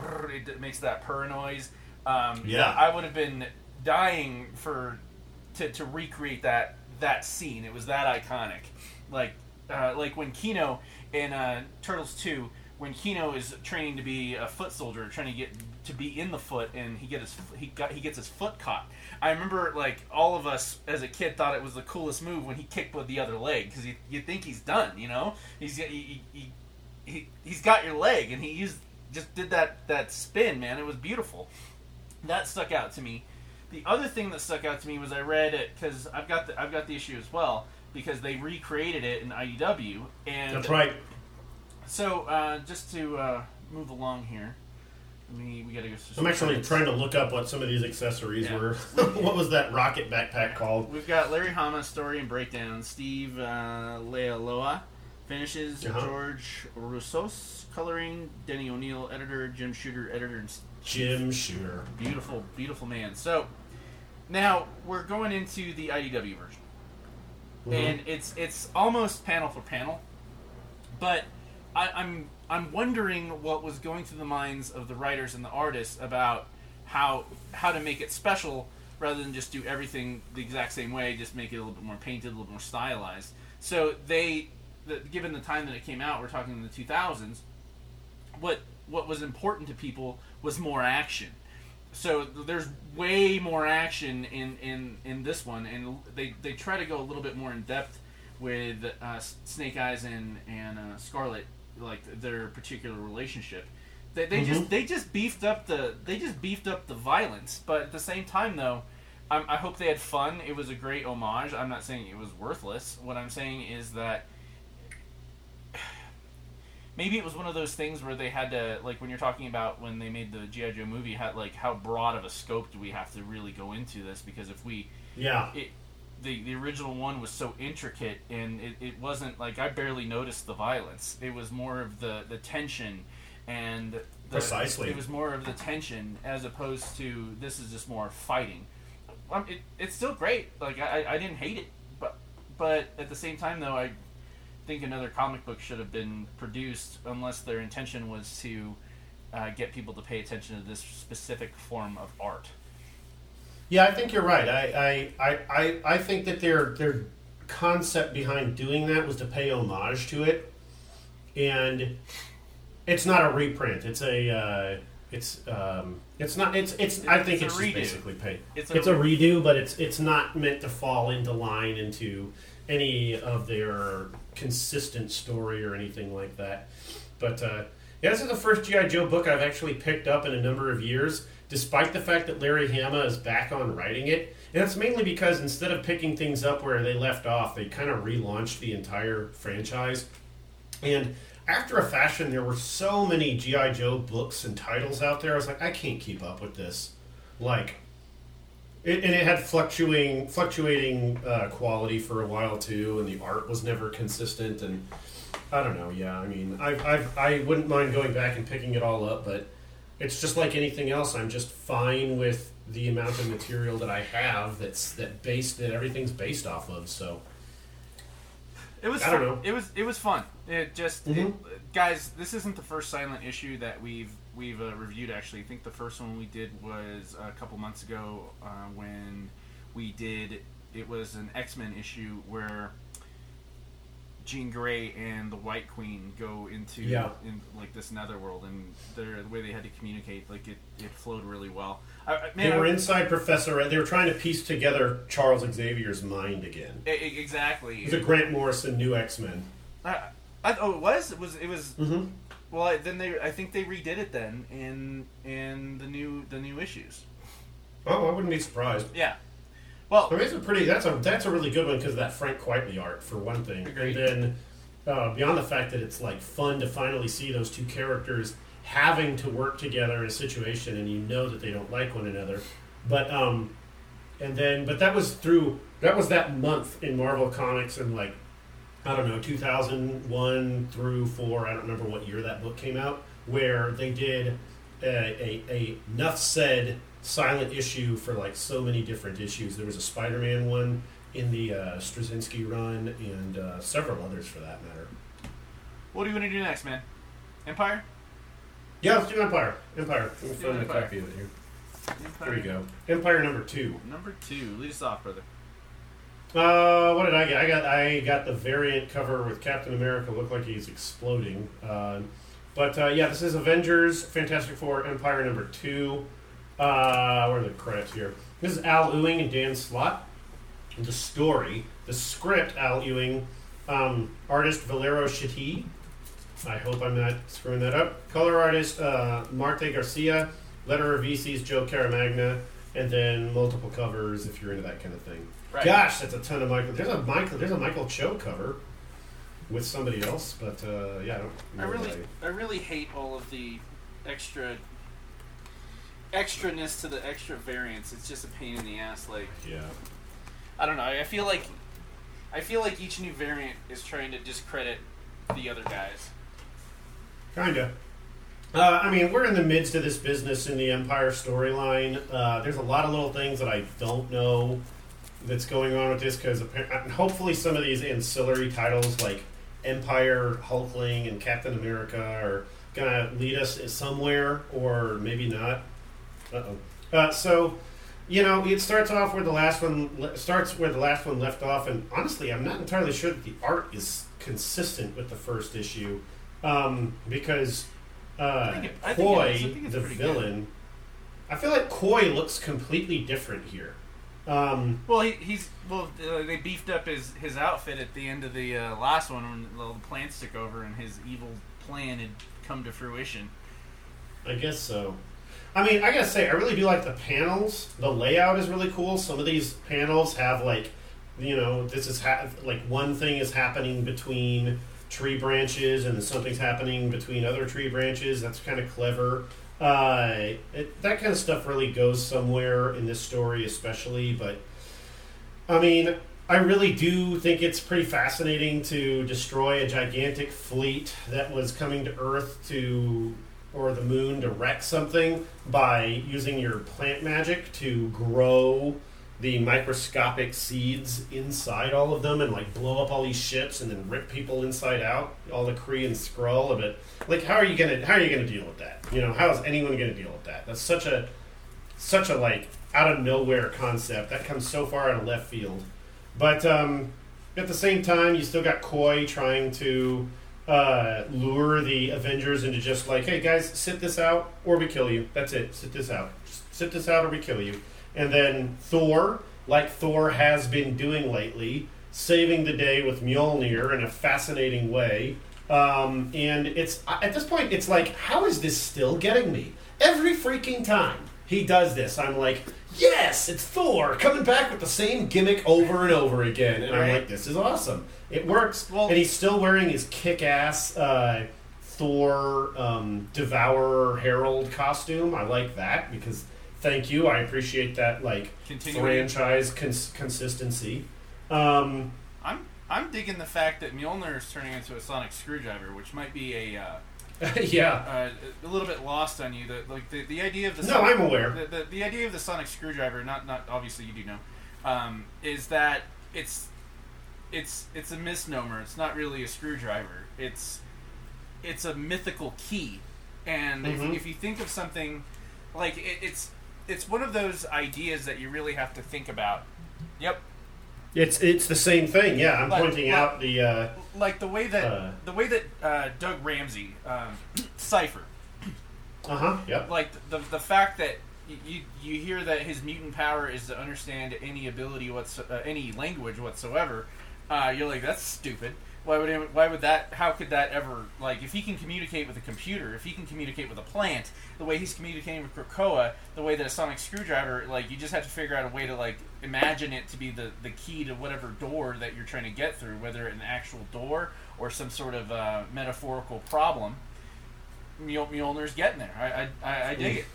it makes that purr noise. Um, Yeah. I would have been dying for to, to recreate that that scene. It was that iconic. Like uh, like when Keno in uh, Turtles Two, when Keno is training to be a foot soldier, trying to get to be in the foot, and he get his he got he gets his foot caught. I remember like all of us as a kid thought it was the coolest move when he kicked with the other leg because you, think he's done, you know, he's he, he, he, he he's got your leg, and he used just did that that spin, man. It was beautiful. That stuck out to me. The other thing that stuck out to me was I read it because I've got the I've got the issue as well because they recreated it in IDW and That's right. so uh, just to uh, move along here, me, we gotta go. I'm actually credits. trying to look up what some of these accessories Yeah. were. [laughs] what was that rocket backpack called? We've got Larry Hama story and breakdown. Steve uh, Leialoha finishes. Uh-huh. George Roussos coloring. Denny O'Neil editor. Jim Shooter editor. And Jim Shooter. beautiful, beautiful man. So now we're going into the IDW version, Mhm. and it's it's almost panel for panel, but I, I'm I'm wondering what was going through the minds of the writers and the artists about how how to make it special rather than just do everything the exact same way, just make it a little bit more painted, a little more stylized. So they, the, given the time that it came out, we're talking in the 2000s. What what was important to people was more action. So there's way more action in, in, in this one, and they, they try to go a little bit more in depth with uh, Snake Eyes and and uh, Scarlett, like their particular relationship. They, they just Mhm. they just beefed up the they just beefed up the violence, but at the same time though, i I hope they had fun. It was a great homage. I'm not saying it was worthless. What I'm saying is that maybe it was one of those things where they had to like when you're talking about when they made the GI Joe movie, had like how broad of a scope do we have to really go into this? Because if we Yeah. it the the original one was so intricate and it, it wasn't like I barely noticed the violence. It was more of the the tension and the, Precisely. It was more of the tension as opposed to this is just more fighting. Um, it, it's still great. Like I, I didn't hate it, but but at the same time though I think another comic book should have been produced unless their intention was to uh, get people to pay attention to this specific form of art. Yeah, I think you're right. I, I, I, I, think that their their concept behind doing that was to pay homage to it, and it's not a reprint. It's a uh, it's um, it's not it's it's. I think It's it's, basically paid. It's It's a a, redo, but it's it's not meant to fall into line into any of their consistent story or anything like that. But uh, yeah, this is the first GI Joe book I've actually picked up in a number of years, despite the fact that Larry Hama is back on writing it. And that's mainly because instead of picking things up where they left off, they kind of relaunched the entire franchise. And after a fashion, there were so many GI Joe books and titles out there. I was like, I can't keep up with this. Like, it, and it had fluctuating fluctuating uh, quality for a while too, and the art was never consistent. And I don't know. Yeah, I mean, I I've, I wouldn't mind going back and picking it all up, but it's just like anything else. I'm just fine with the amount of material that I have. That's that based that everything's based off of. So It was I don't fun. know. It was it was fun. It just Mhm. it, guys, this isn't the first silent issue that we've we've uh, reviewed. Actually, I think the first one we did was a couple months ago uh, when we did. It was an X Men issue where Jean Grey and the White Queen go into Yeah. in like this netherworld, and their the way they had to communicate, like it, it flowed really well. I, man, They were I- inside Professor. They were trying to piece together Charles Xavier's mind again. e- exactly. It was a Grant Morrison new X Men. I, I, oh, it was. It was. It was. Mm-hmm. Well, I, then they. I think they redid it then in in the new the new issues. Oh, I wouldn't be surprised. Yeah. Well, I mean, it's a pretty. That's a that's a really good one because of that Frank Quitely art for one thing, Agreed. and then uh, beyond the fact that it's like fun to finally see those two characters having to work together in a situation, and you know that they don't like one another, but um, and then but that was through that was that month in Marvel Comics and like I don't know 2001 through four. I don't remember what year that book came out, where they did a, a, a enough said silent issue for like so many different issues. There was a Spider-Man one in the uh, Straczynski run, and uh, several others for that matter. what do you want to do next, man? Empyre. Yeah, let's do Empyre. Empyre. Let me find a copy of it here. Empyre. There we go. Empyre number two. Number two. Lead us off, brother. Uh, what did I get? I got I got the variant cover with Captain America. Look like he's exploding. Uh, but uh, yeah, this is Avengers, Fantastic Four, Empyre number two. Uh, where are the credits here? This is Al Ewing and Dan Slott. The story, the script, Al Ewing, um, artist Valerio Schiti. I hope I'm not screwing that up. Color artist uh, Marte Gracia. Letter VC's Joe Caramagna, and then multiple covers if you're into that kind of thing. Right. Gosh, that's a ton of Michael. There's a Michael. There's a Michael Cho cover with somebody else, but uh, yeah, I don't. I really, why. I really hate all of the extra extraness to the extra variants. It's just a pain in the ass. Like Yeah. I don't know. I feel like I feel like each new variant is trying to discredit the other guys. Kinda. Uh, I mean, we're in the midst of this business in the Empyre storyline. Uh, there's a lot of little things that I don't know that's going on with this because hopefully some of these ancillary titles like Empyre, Hulkling, and Captain America are gonna lead us somewhere, or maybe not. Uh-oh. Uh So, you know, it starts off where the last one le- starts where the last one left off, and honestly, I'm not entirely sure that the art is consistent with the first issue, um, because uh, think it- I think it Quoi. I think the villain, I feel like Quoi looks completely different here. Um, Well, he, he's well. Uh, they beefed up his his outfit at the end of the uh, last one when the plants took over and his evil plan had come to fruition. I guess so. I mean, I gotta say, I really do like the panels. The layout is really cool. Some of these panels have like, you know, this is ha- like one thing is happening between tree branches, and then something's happening between other tree branches. That's kind of clever. Uh, it, that kind of stuff really goes somewhere in this story, especially. But I mean, I really do think it's pretty fascinating to destroy a gigantic fleet that was coming to Earth to or the moon to wreck something by using your plant magic to grow the microscopic seeds inside all of them and like blow up all these ships and then rip people inside out all the Kree and Skrull of it like how are you gonna how are you gonna deal with that you know how is anyone gonna deal with that that's such a such a like out of nowhere concept that comes so far out of left field but um, at the same time, you still got Quoi trying to uh, lure the Avengers into just like, hey guys, sit this out or we kill you. That's it. Sit this out. Just sit this out or we kill you. And then Thor, like Thor has been doing lately, saving the day with Mjolnir in a fascinating way. Um, and it's at this point, it's like, how is this still getting me? Every freaking time he does this, I'm like, yes, it's Thor coming back with the same gimmick over and over again. And I'm like, this is awesome. It works. Well- and he's still wearing his kick ass uh, Thor um, Devourer Herald costume. I like that because thank you. I appreciate that, like, Continuing. franchise cons- consistency. Um, I'm I'm digging the fact that Mjolnir is turning into a sonic screwdriver, which might be a uh, [laughs] yeah. uh, a little bit lost on you. That like the, the idea of the No, sonic- I'm aware. The, the, the idea of the sonic screwdriver, not not obviously you do know, um, is that it's it's it's a misnomer. It's not really a screwdriver. It's it's a mythical key, and Mhm. if, if you think of something like it, it's it's one of those ideas that you really have to think about. Yep, It's it's the same thing. Yeah, I'm Like- pointing like- out the. Uh, like the way that Uh. the way that uh, Doug Ramsey um, [clears throat] Cipher uh huh. Yep. like the the fact that you you hear that his mutant power is to understand any ability what's uh, any language whatsoever, uh, you're like that's stupid. Why would it, why would that? How could that ever like if he can communicate with a computer, if he can communicate with a plant, the way he's communicating with Krakoa, the way that a sonic screwdriver, like you just have to figure out a way to like imagine it to be the the key to whatever door that you're trying to get through, whether an actual door or some sort of uh, metaphorical problem. Mjol- Mjolnir's getting there. I I, I, I dig it.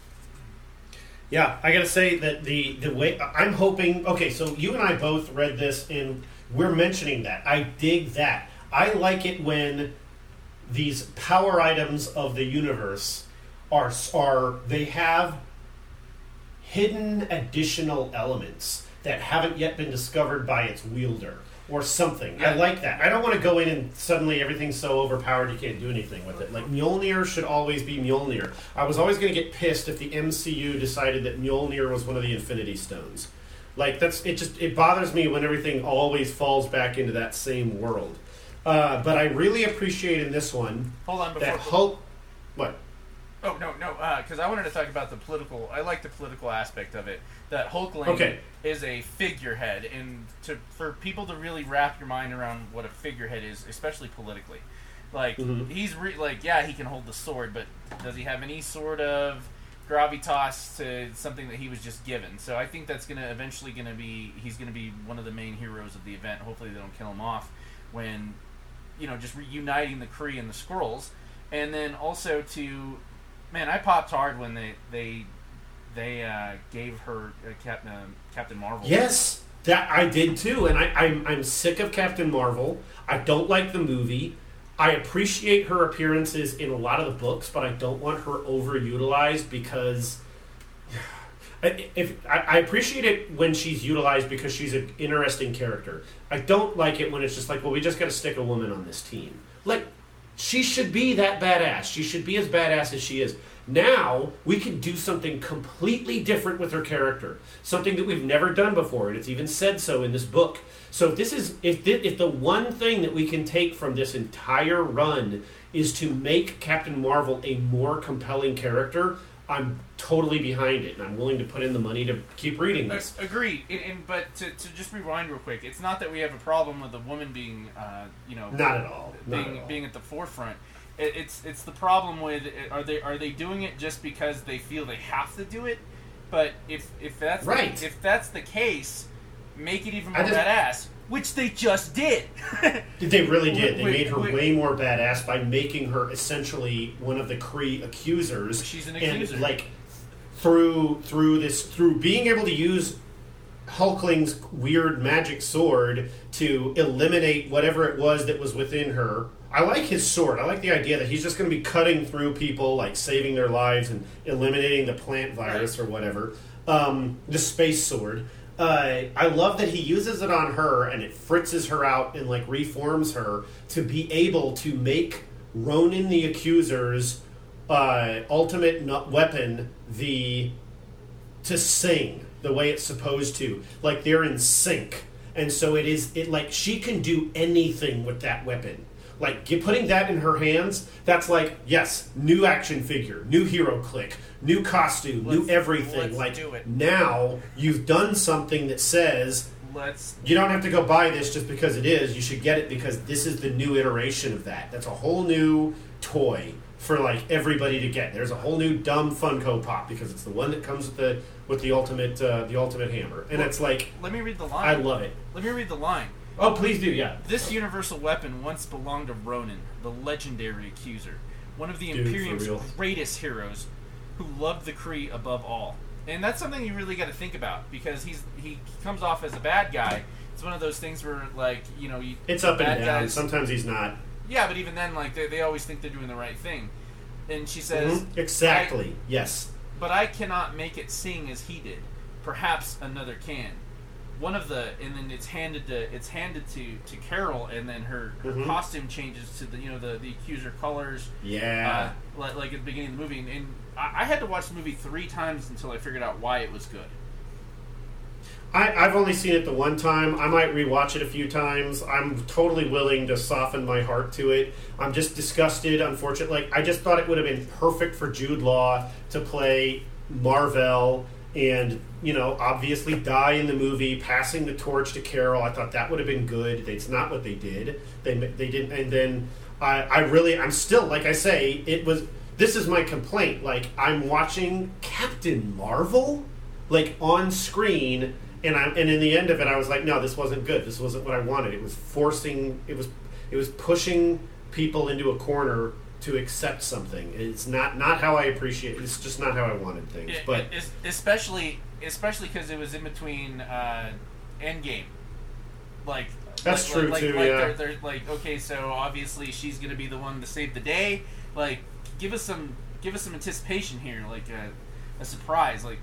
Yeah, I gotta say that the the way I'm hoping. Okay, so you and I both read this, and we're mentioning that. I dig that. I like it when these power items of the universe are are they have hidden additional elements that haven't yet been discovered by its wielder or something. I like that. I don't want to go in and suddenly everything's so overpowered you can't do anything with it. Like Mjolnir should always be Mjolnir. I was always going to get pissed if the MCU decided that Mjolnir was one of the Infinity Stones. Like that's it. Just it bothers me when everything always falls back into that same world. Uh, but I really appreciate in this one Hold on before. that Hulk. What? oh no no because I wanted to talk about the political. I like the political aspect of it. That Hulkling Okay. is a figurehead, and to for people to really wrap your mind around what a figurehead is, especially politically. Like Mhm. he's re- like yeah he can hold the sword, but does he have any sort of gravitas to something that he was just given? So I think that's gonna eventually gonna be he's gonna be one of the main heroes of the event. Hopefully they don't kill him off when you know just reuniting the Kree and the Skrulls, and then also to man I popped hard when they they they uh, gave her uh, Captain uh, Captain Marvel. Yes, that I did too, and I, I'm I'm sick of Captain Marvel. I don't like the movie. I appreciate her appearances in a lot of the books, but I don't want her overutilized because [sighs] I- if I, I appreciate it when she's utilized because she's an interesting character. I don't like it when it's just like, well, we just got to stick a woman on this team. Like, she should be that badass. She should be as badass as she is. Now we can do something completely different with her character, something that we've never done before, and it's even said so in this book. So if this is if thi- if the one thing that we can take from this entire run is to make Captain Marvel a more compelling character, I'm totally behind it, and I'm willing to put in the money to keep reading Uh, this. Agreed, and, and but to, to just rewind real quick, it's not that we have a problem with a woman being, uh, you know, Not at all. Being at all. being at the forefront. It, it's it's the problem with are they are they doing it just because they feel they have to do it? But if if that's Right. the, if that's the case, make it even I more just- badass, which they just did. They really did. They made her way more badass by making her essentially one of the Kree accusers. She's an and, accuser. like through through this through being able to use Hulkling's weird magic sword to eliminate whatever it was that was within her. I like his sword. I like the idea that he's just going to be cutting through people, like saving their lives and eliminating the plant virus or whatever. Um, the space sword. Uh, I love that he uses it on her and it fritzes her out and like reforms her to be able to make Ronan the Accuser's uh, ultimate weapon the to sing the way it's supposed to. Like they're in sync. And so it is it like she can do anything with that weapon. Like get, putting that in her hands, that's like yes, new action figure, new hero click, new costume, new Let's- everything. let's like do it. now you've done something that says Let's you don't have to go buy this just because it is. You should get it because this is the new iteration of that. That's a whole new toy for like everybody to get. There's a whole new dumb Funko Pop because it's the one that comes with the with the ultimate uh, the ultimate hammer, and it's like let me read the line. I love it. Let me read the line. Oh, please do, yeah. This universal weapon once belonged to Ronan, the legendary accuser, one of the Dude, Imperium's greatest heroes, who loved the Kree above all. And that's something you really got to think about because he's he comes off as a bad guy. It's one of those things where like you know you, It's up and down. guys- Sometimes he's not. yeah, but even then like they, they always think they're doing the right thing. And she says Mhm. Exactly. yes. but I cannot make it sing as he did. Perhaps another can. One of the and then it's handed to it's handed to to Carol and then her, her Mhm. costume changes to the you know the the accuser colors Yeah. uh, like, like at the beginning of the movie and, and I, I had to watch the movie three times until I figured out why it was good. I, I've only seen it the one time. I might rewatch it a few times. I'm totally willing to soften my heart to it. I'm just disgusted, unfortunately. Like, I just thought it would have been perfect for Jude Law to play Marvel and, you know, obviously die in the movie, passing the torch to Carol. I thought that would have been good. It's not what they did. They, they didn't. And then I, I really, I'm still, like I say, it was. This is my complaint. Like, I'm watching Captain Marvel, like, on screen and I and in the end of it, I was like, no, this wasn't good. This wasn't what I wanted. It was forcing. It was it was pushing people into a corner to accept something. It's not not how I appreciate. It's just not how I wanted things. It- But it- especially especially because it was in between uh, Endgame. Like That's like, true, like, too, Like yeah. they're, they're like okay, so obviously she's gonna be the one to save the day. Like give us some give us some anticipation here, like a, a surprise. Like,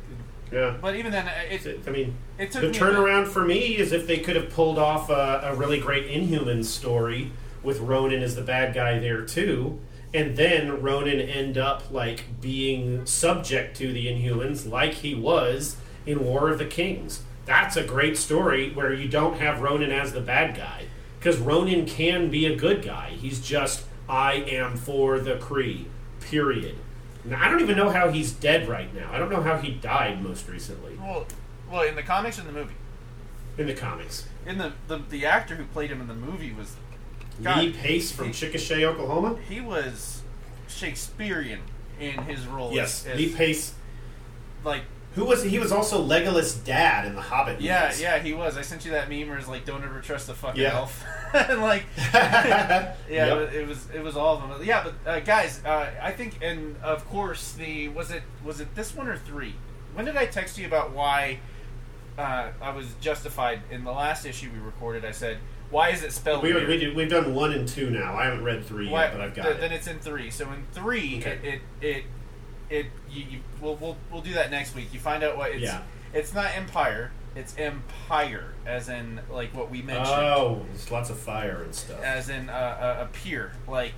yeah, but even then, uh, it I mean, it took the turnaround for me is if they could have pulled off a, a really great Inhumans story with Ronan as the bad guy there too, and then Ronan end up like being subject to the Inhumans like he was in War of the Kings. That's a great story where you don't have Ronan as the bad guy because Ronan can be a good guy. He's just I am for the Kree. Period. Now, I don't even know how he's dead right now. I don't know how he died most recently Well, well, in the comics or in the movie, in the comics. in the the, the actor who played him in the movie was God, Lee Pace from he- Chickasha, Oklahoma. he was Shakespearean in his role. Yes, as, Lee Pace. like Who was he? Was also Legolas' dad in the Hobbit. Yeah, movies. yeah, he was. I sent you that meme where it's like, "Don't ever trust a fucking Yeah. elf," [laughs] and like, [laughs] [laughs] yeah, Yep. it, was, it was it was all of them. Yeah, but uh, guys, uh, I think, and of course, the was it was it this one or three? When did I text you about why uh, I was justified in the last issue we recorded? I said, "Why is it spelled We, weird?" we do, we've done one and two now. I haven't read three Why- yet, but I've got th- it. Then it's in three. So in three, Okay. it it it, it you, you, we'll, we'll we'll do that next week. You find out what it's. Yeah. It's not empire. It's empire, as in like what we mentioned, oh, there's lots of fire and stuff. as in uh, a, a pier, like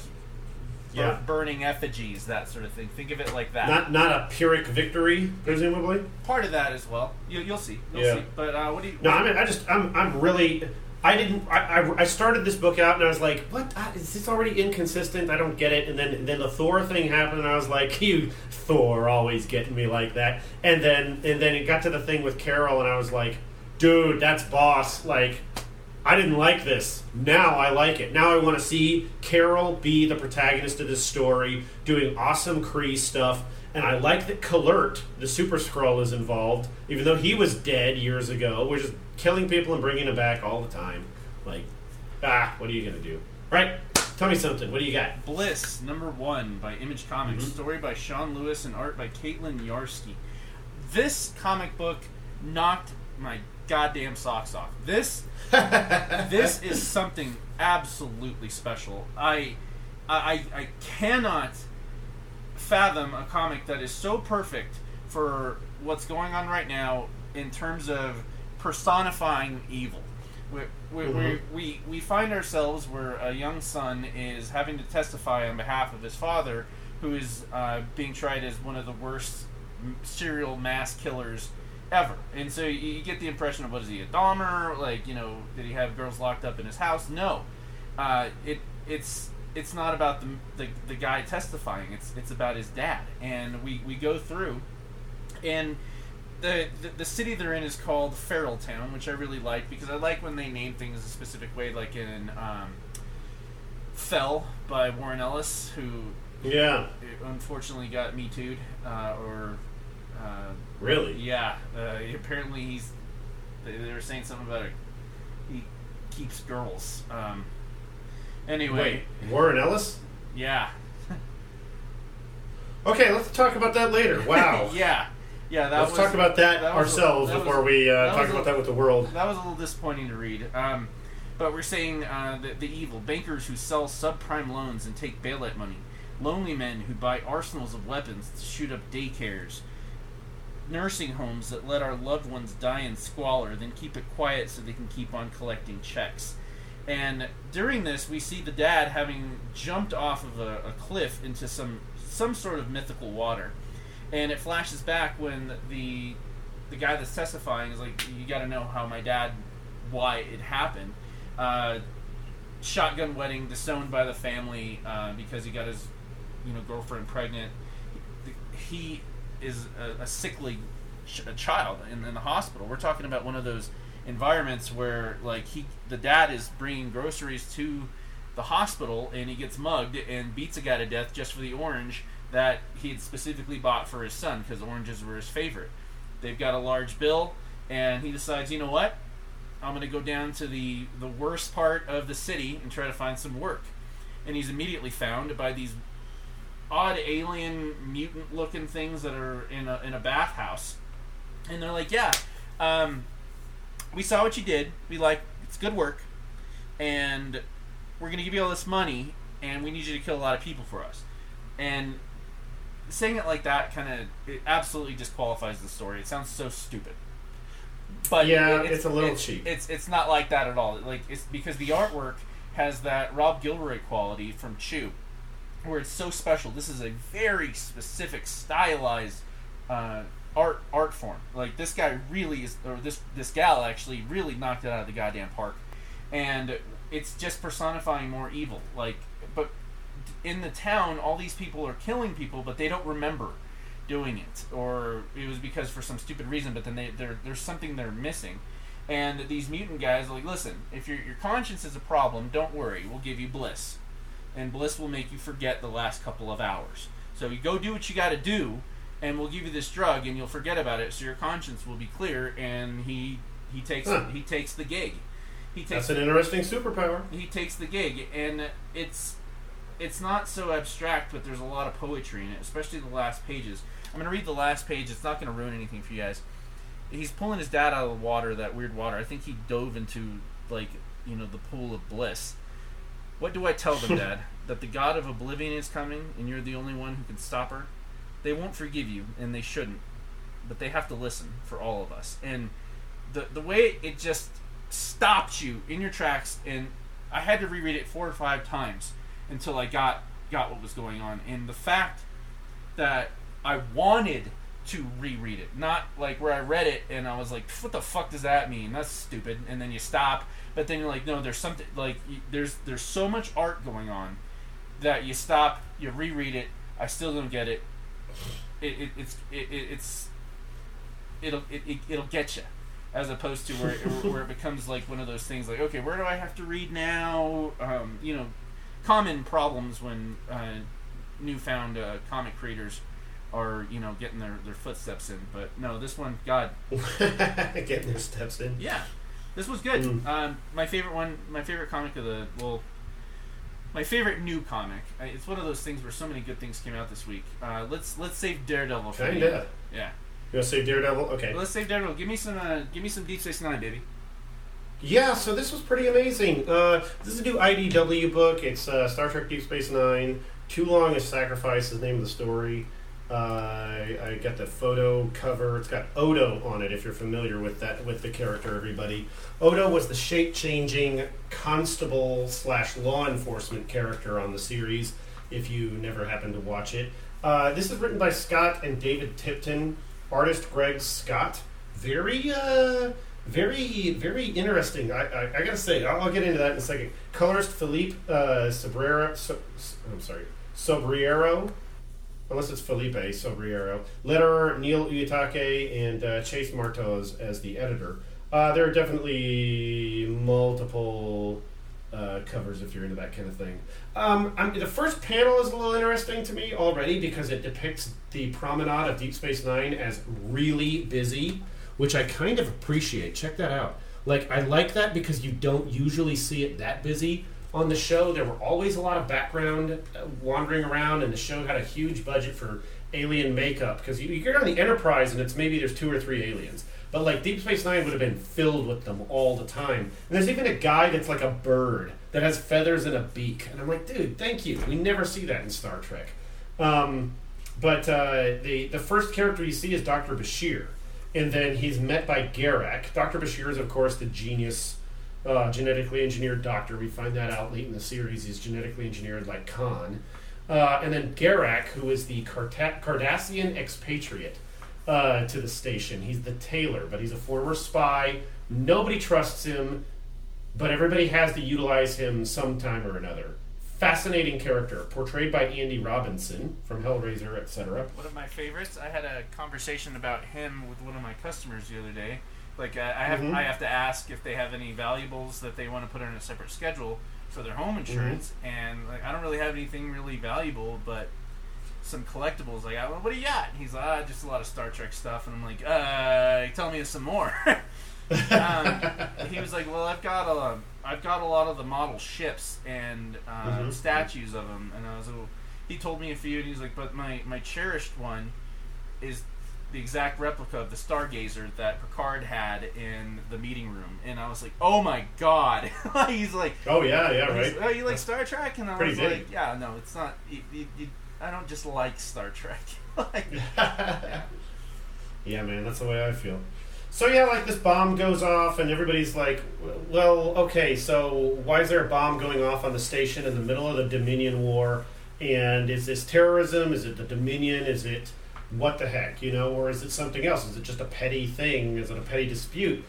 Yeah. burning effigies, that sort of thing. Think of it like that. Not not a Pyrrhic victory, presumably. Part of that as well. You, you'll see. You'll Yeah. see. But uh, what do you? No, I mean, I just, I'm, I'm really, I didn't, I, I, I started this book out and I was like, what? Is this already inconsistent? I don't get it. And then, then the Thor thing happened and I was like, [laughs] you Thor always getting me like that. And then, and then it got to the thing with Carol and I was like, dude, that's boss. Like, I didn't like this. Now I like it. Now I want to see Carol be the protagonist of this story, doing awesome Kree stuff. And I like that Kl'rt, the Super Skrull, is involved, even though he was dead years ago. We're just killing people and bringing them back all the time. Like, ah, what are you going to do? Right? Tell me something. What do you got? Bliss number one by Image Comics, Mm-hmm. story by Sean Lewis and art by Caitlin Yarsky. This comic book knocked my goddamn socks off. This [laughs] this is something absolutely special. I I I cannot fathom a comic that is so perfect for what's going on right now in terms of personifying evil. We, we, we, Mhm. we, we find ourselves where a young son is having to testify on behalf of his father, who is uh, being tried as one of the worst serial mass killers ever. And so you, you get the impression of what is he a Dahmer? Like you know, did he have girls locked up in his house? No, uh, it it's it's not about the, the the guy testifying. It's it's about his dad. And we we go through, and the, the the city they're in is called Feral Town, which I really like because I like when they name things a specific way, like in um, Fell by Warren Ellis, who Yeah, unfortunately got me too'd, uh, or uh, really? yeah, uh, apparently he's. They, they were saying something about it. He keeps girls. Um, anyway, Wait, Warren Ellis? yeah, Okay, let's talk about that later. Wow. [laughs] yeah, yeah. That let's was, talk about that, that was- ourselves was- before we uh, talk about that with the world. That was a little disappointing to read. Um, but we're saying uh, the, the evil bankers who sell subprime loans and take bailout money, lonely men who buy arsenals of weapons to shoot up daycares, nursing homes that let our loved ones die in squalor, then keep it quiet so they can keep on collecting checks. And during this, we see the dad having jumped off of a, a cliff into some some sort of mythical water, and it flashes back when the the guy that's testifying is like, "You got to know how my dad, why it happened." Uh, shotgun wedding disowned by the family uh, because he got his you know girlfriend pregnant. He is a, a sickly ch- a child in, in the hospital. We're talking about one of those environments where like he the dad is bringing groceries to the hospital and he gets mugged and beats a guy to death just for the orange that he had specifically bought for his son because oranges were his favorite. They've got a large bill and he decides, you know what? I'm going to go down to the the worst part of the city and try to find some work. And he's immediately found by these odd alien mutant looking things that are in a in a bathhouse. And they're like, "Yeah, um, we saw what you did. We like it's good work, and we're gonna give you all this money, and we need you to kill a lot of people for us." And saying it like that kind of it absolutely disqualifies the story. It sounds so stupid. But Yeah, it- it's a little it's, cheap. It's it's not like that at all. Like it's because the artwork has that Rob Guillory quality from Chew, where it's so special. This is a very specific, stylized uh, art art form. Like this guy really is, or this this gal actually really knocked it out of the goddamn park, and it's just personifying more evil. Like, in the town, all these people are killing people, but they don't remember doing it, or it was because for some stupid reason. But then they there's something they're missing. And these mutant guys are like, listen, if your your conscience is a problem, don't worry, we'll give you bliss and bliss will make you forget the last couple of hours. So you go do what you got to do, and we'll give you this drug, and you'll forget about it, so your conscience will be clear. And he he takes Huh. he takes the gig. He takes That's an interesting superpower. he takes the gig, and it's it's not so abstract, but there's a lot of poetry in it, especially the last pages. I'm gonna read the last page. It's not gonna ruin anything for you guys. He's pulling his dad out of the water, that weird water. I think he dove into like you know the pool of bliss. What do I tell them, [laughs] Dad? that the God of Oblivion is coming, and you're the only one who can stop her. They won't forgive you, and they shouldn't. But they have to listen for all of us. And the the way it just stopped you in your tracks, and I had to reread it four or five times until I got got what was going on. And the fact that I wanted to reread it, not like where I read it and I was like, "What the fuck does that mean? That's stupid." And then you stop, but then you're like, "No, there's something like there's there's so much art going on that you stop, you reread it. I still don't get it. It, it it's it, it, it's it'll it, it, it'll get you." As opposed to where, where it [laughs] becomes like one of those things, like okay, where do I have to read now? Um, you know, common problems when uh, newfound uh, comic creators are you know getting their, their footsteps in. But no, this one, God, [laughs] Getting their steps in. yeah, this was good. Mm. Um, my favorite one, my favorite comic of the well, my favorite new comic. It's one of those things where so many good things came out this week. Uh, let's let's save Daredevil for Kinda. end. Yeah, You want to save Daredevil? Okay. let's save Daredevil. Give me some uh, give me some Deep Space Nine, baby. Yeah, so this was pretty amazing. Uh, this is a new IDW book. It's uh, Star Trek Deep Space Nine. Too Long is Sacrifice is the name of the story. Uh, I, I got the photo cover. It's got Odo on it. If you're familiar with that, with the character, everybody. Odo was the shape-changing constable slash law enforcement character on the series. If you never happened to watch it, uh, this is written by Scott and David Tipton, artist Greg Scott. Very, uh, very, very interesting. I, I, I gotta say, I'll, I'll get into that in a second. Colorist Felipe uh, Sobrero. So, I'm sorry, Sobriero. Unless it's Felipe Sobriero. Letterer Neil Uyetake and uh, Chase Marotz as the editor. Uh, there are definitely multiple uh, covers if you're into that kind of thing. Um, I mean, the first panel is a little interesting to me already because it depicts the promenade of Deep Space Nine as really busy, which I kind of appreciate. Check that out. Like, I like that because you don't usually see it that busy on the show. There were always a lot of background uh, wandering around, and the show had a huge budget for alien makeup because you, you get on the Enterprise and it's maybe there's two or three aliens. But like Deep Space Nine would have been filled with them all the time. And there's even a guy that's like a bird that has feathers and a beak. And I'm like, dude, thank you. We never see that in Star Trek. Um, But uh, the the first character you see is Doctor Bashir, and then he's met by Garak. Doctor Bashir is of course the genius. Uh, genetically engineered doctor. We find that out late in the series. He's genetically engineered like Khan. Uh, and then Garak, who is the Carta- Cardassian expatriate uh, to the station. He's the tailor, but he's a former spy. Nobody trusts him, but everybody has to utilize him sometime or another. Fascinating character, portrayed by Andy Robinson from Hellraiser, etc. One of my favorites. I had a conversation about him with one of my customers the other day. Like I, I have, Mhm. I have to ask if they have any valuables that they want to put in a separate schedule for their home insurance, and like I don't really have anything really valuable, but some collectibles. Like, well, what do you got? And he's like, ah, just a lot of Star Trek stuff, and I'm like, uh, tell me some more. [laughs] um, [laughs] he was like, "Well, I've got a, I've got a lot of the model ships and uh, Mhm. statues of them." And I was, like, he told me a few, and he's like, "But my my cherished one is the exact replica of the Stargazer that Picard had in the meeting room." And I was like, "Oh my god!" [laughs] he's like, Oh yeah, yeah, right. "Oh, you like Star Trek?" And I pretty was big. like, "Yeah, no, it's not. You, you, you, I don't just like Star Trek." [laughs] like, yeah, man, that's the way I feel. So yeah, like this bomb goes off, and everybody's like, "Well, okay, so why is there a bomb going off on the station in the middle of the Dominion War? And is this terrorism? Is it the Dominion? Is it what the heck, you know, or is it something else? Is it just a petty thing? Is it a petty dispute?"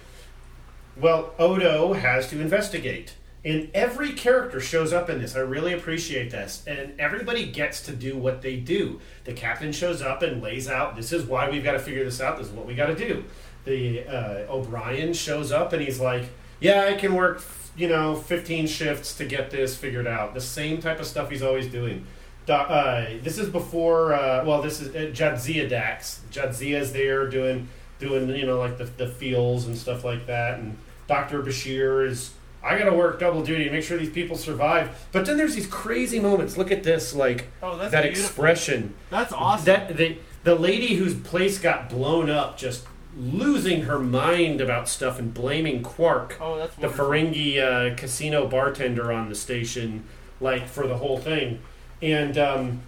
Well, Odo has to investigate. And every character shows up in this. I really appreciate this. And everybody gets to do what they do. The captain shows up and lays out this is why we've got to figure this out. This is what we got to do. The uh, O'Brien shows up and he's like, Yeah, I can work, you know, 15 shifts to get this figured out. The same type of stuff he's always doing. Do- uh, this is before, uh, well, this is uh, Jadzia Dax. Jadzia's there doing, doing you know, like the, the feels and stuff like that. And Dr. Bashir is, I gotta work double duty to make sure these people survive. But then there's these crazy moments. Look at this, like, oh, that beautiful. expression. That's awesome. That the the lady whose place got blown up, just losing her mind about stuff and blaming Quark, oh, the. Ferengi uh, casino bartender on the station, like for the whole thing. And um,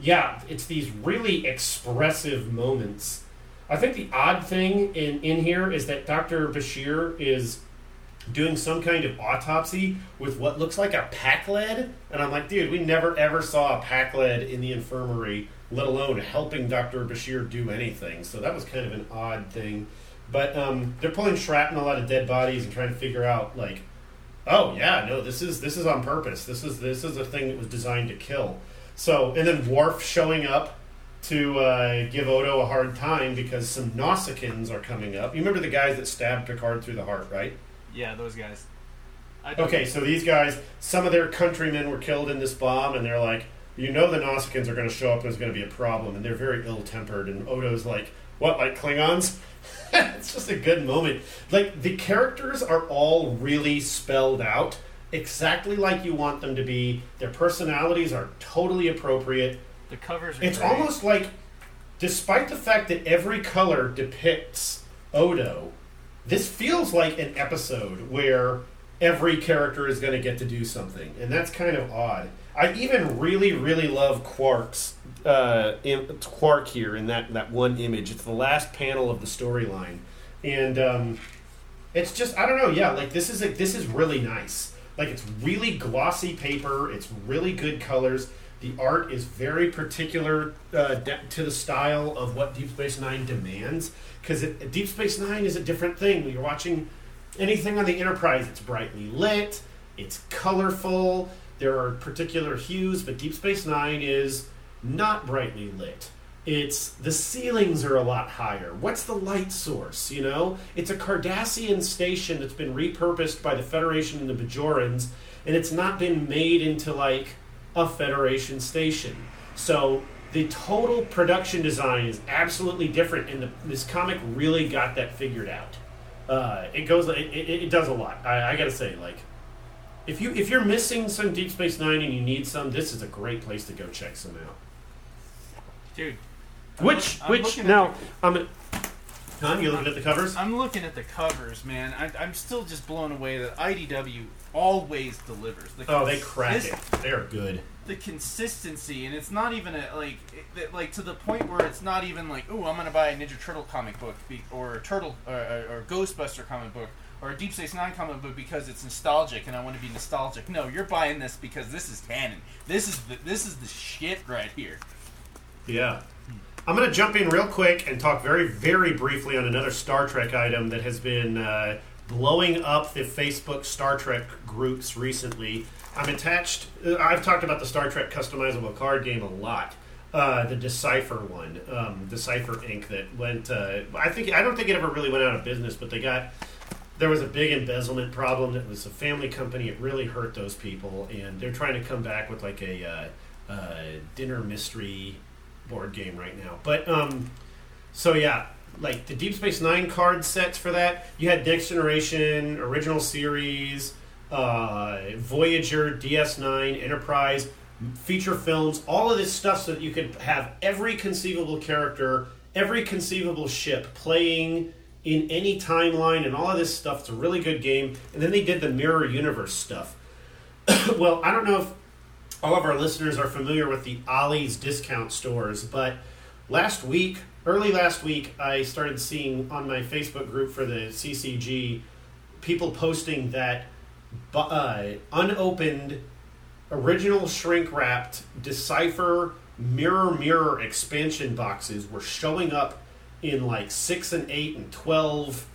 yeah, it's these really expressive moments. I think the odd thing in in here is that Dr. Bashir is doing some kind of autopsy with what looks like a Pakled. And I'm like, dude, we never ever saw a Pakled in the infirmary, let alone helping Dr. Bashir do anything. So that was kind of an odd thing. But um, they're pulling shrapnel out of dead bodies and trying to figure out, like, oh yeah, no, this is this is on purpose. This is this is a thing that was designed to kill. So and then Worf showing up to uh, give Odo a hard time because some Nausicaans are coming up. You remember the guys that stabbed Picard through the heart, right? Yeah, those guys. I Okay, so these guys, some of their countrymen were killed in this bomb, and they're like, you know, the Nausicaans are going to show up, and there's going to be a problem, and they're very ill-tempered. And Odo's like, what, like Klingons? [laughs] it's just a good moment. Like the characters are all really spelled out exactly like you want them to be. Their personalities are totally appropriate. The covers are It's great. almost like, despite the fact that every color depicts Odo, this feels like an episode where every character is going to get to do something, and that's kind of odd. I even really, really love Quark's uh, Quark here in that that one image. It's the last panel of the storyline, and um, it's just I don't know. Yeah, like this is like this is really nice. Like it's really glossy paper. It's really good colors. The art is very particular uh, de- to the style of what Deep Space Nine demands. Because Deep Space Nine is a different thing. When you're watching anything on the Enterprise, it's brightly lit. It's colorful. There are particular hues, but Deep Space Nine is not brightly lit. It's the ceilings are a lot higher. What's the light source? You know, it's a Cardassian station that's been repurposed by the Federation and the Bajorans, and it's not been made into like a Federation station. So the total production design is absolutely different, and the, this comic really got that figured out. Uh, it goes, it, it, it does a lot. I, I gotta say, like, if you if you're missing some Deep Space Nine and you need some, this is a great place to go check some out. dude. I'm Which look- I'm which now the- I'm Huh? You looking at the covers? I'm looking at the covers, man. I, I'm still just blown away that IDW always delivers. The Oh, they crack consist- it. They're good. The consistency, and it's not even a, like it, like to the point where it's not even like, oh, I'm gonna buy a Ninja Turtle comic book be, or a Turtle or, or, or Ghostbuster comic book or a Deep Space Nine comic book because it's nostalgic and I want to be nostalgic. No, you're buying this because this is canon. This is the this is the shit right here. Yeah. I'm going to jump in real quick and talk very, very briefly on another Star Trek item that has been uh, blowing up the Facebook Star Trek groups recently. I'm attached. Uh, I've talked about the Star Trek customizable card game a lot. Uh, the Decipher one, um, Decipher Inc. that went. Uh, I think I don't think it ever really went out of business, but they got there was a big embezzlement problem. It was a family company. It really hurt those people, and they're trying to come back with like a uh, uh, dinner mystery board game right now. But um, so yeah, like the Deep Space Nine card sets for that. You had Next Generation, Original Series, uh, Voyager, DS9, Enterprise, feature films, all of this stuff, so that you could have every conceivable character, every conceivable ship playing in any timeline, and all of this stuff. It's a really good game. And then they did the Mirror Universe stuff. [coughs] well, I don't know if all of our listeners are familiar with the Ollie's discount stores, but last week, early last week, I started seeing on my Facebook group for the CCG people posting that uh, unopened, original shrink wrapped Decipher Mirror Mirror expansion boxes were showing up in like 6 and 8 and 12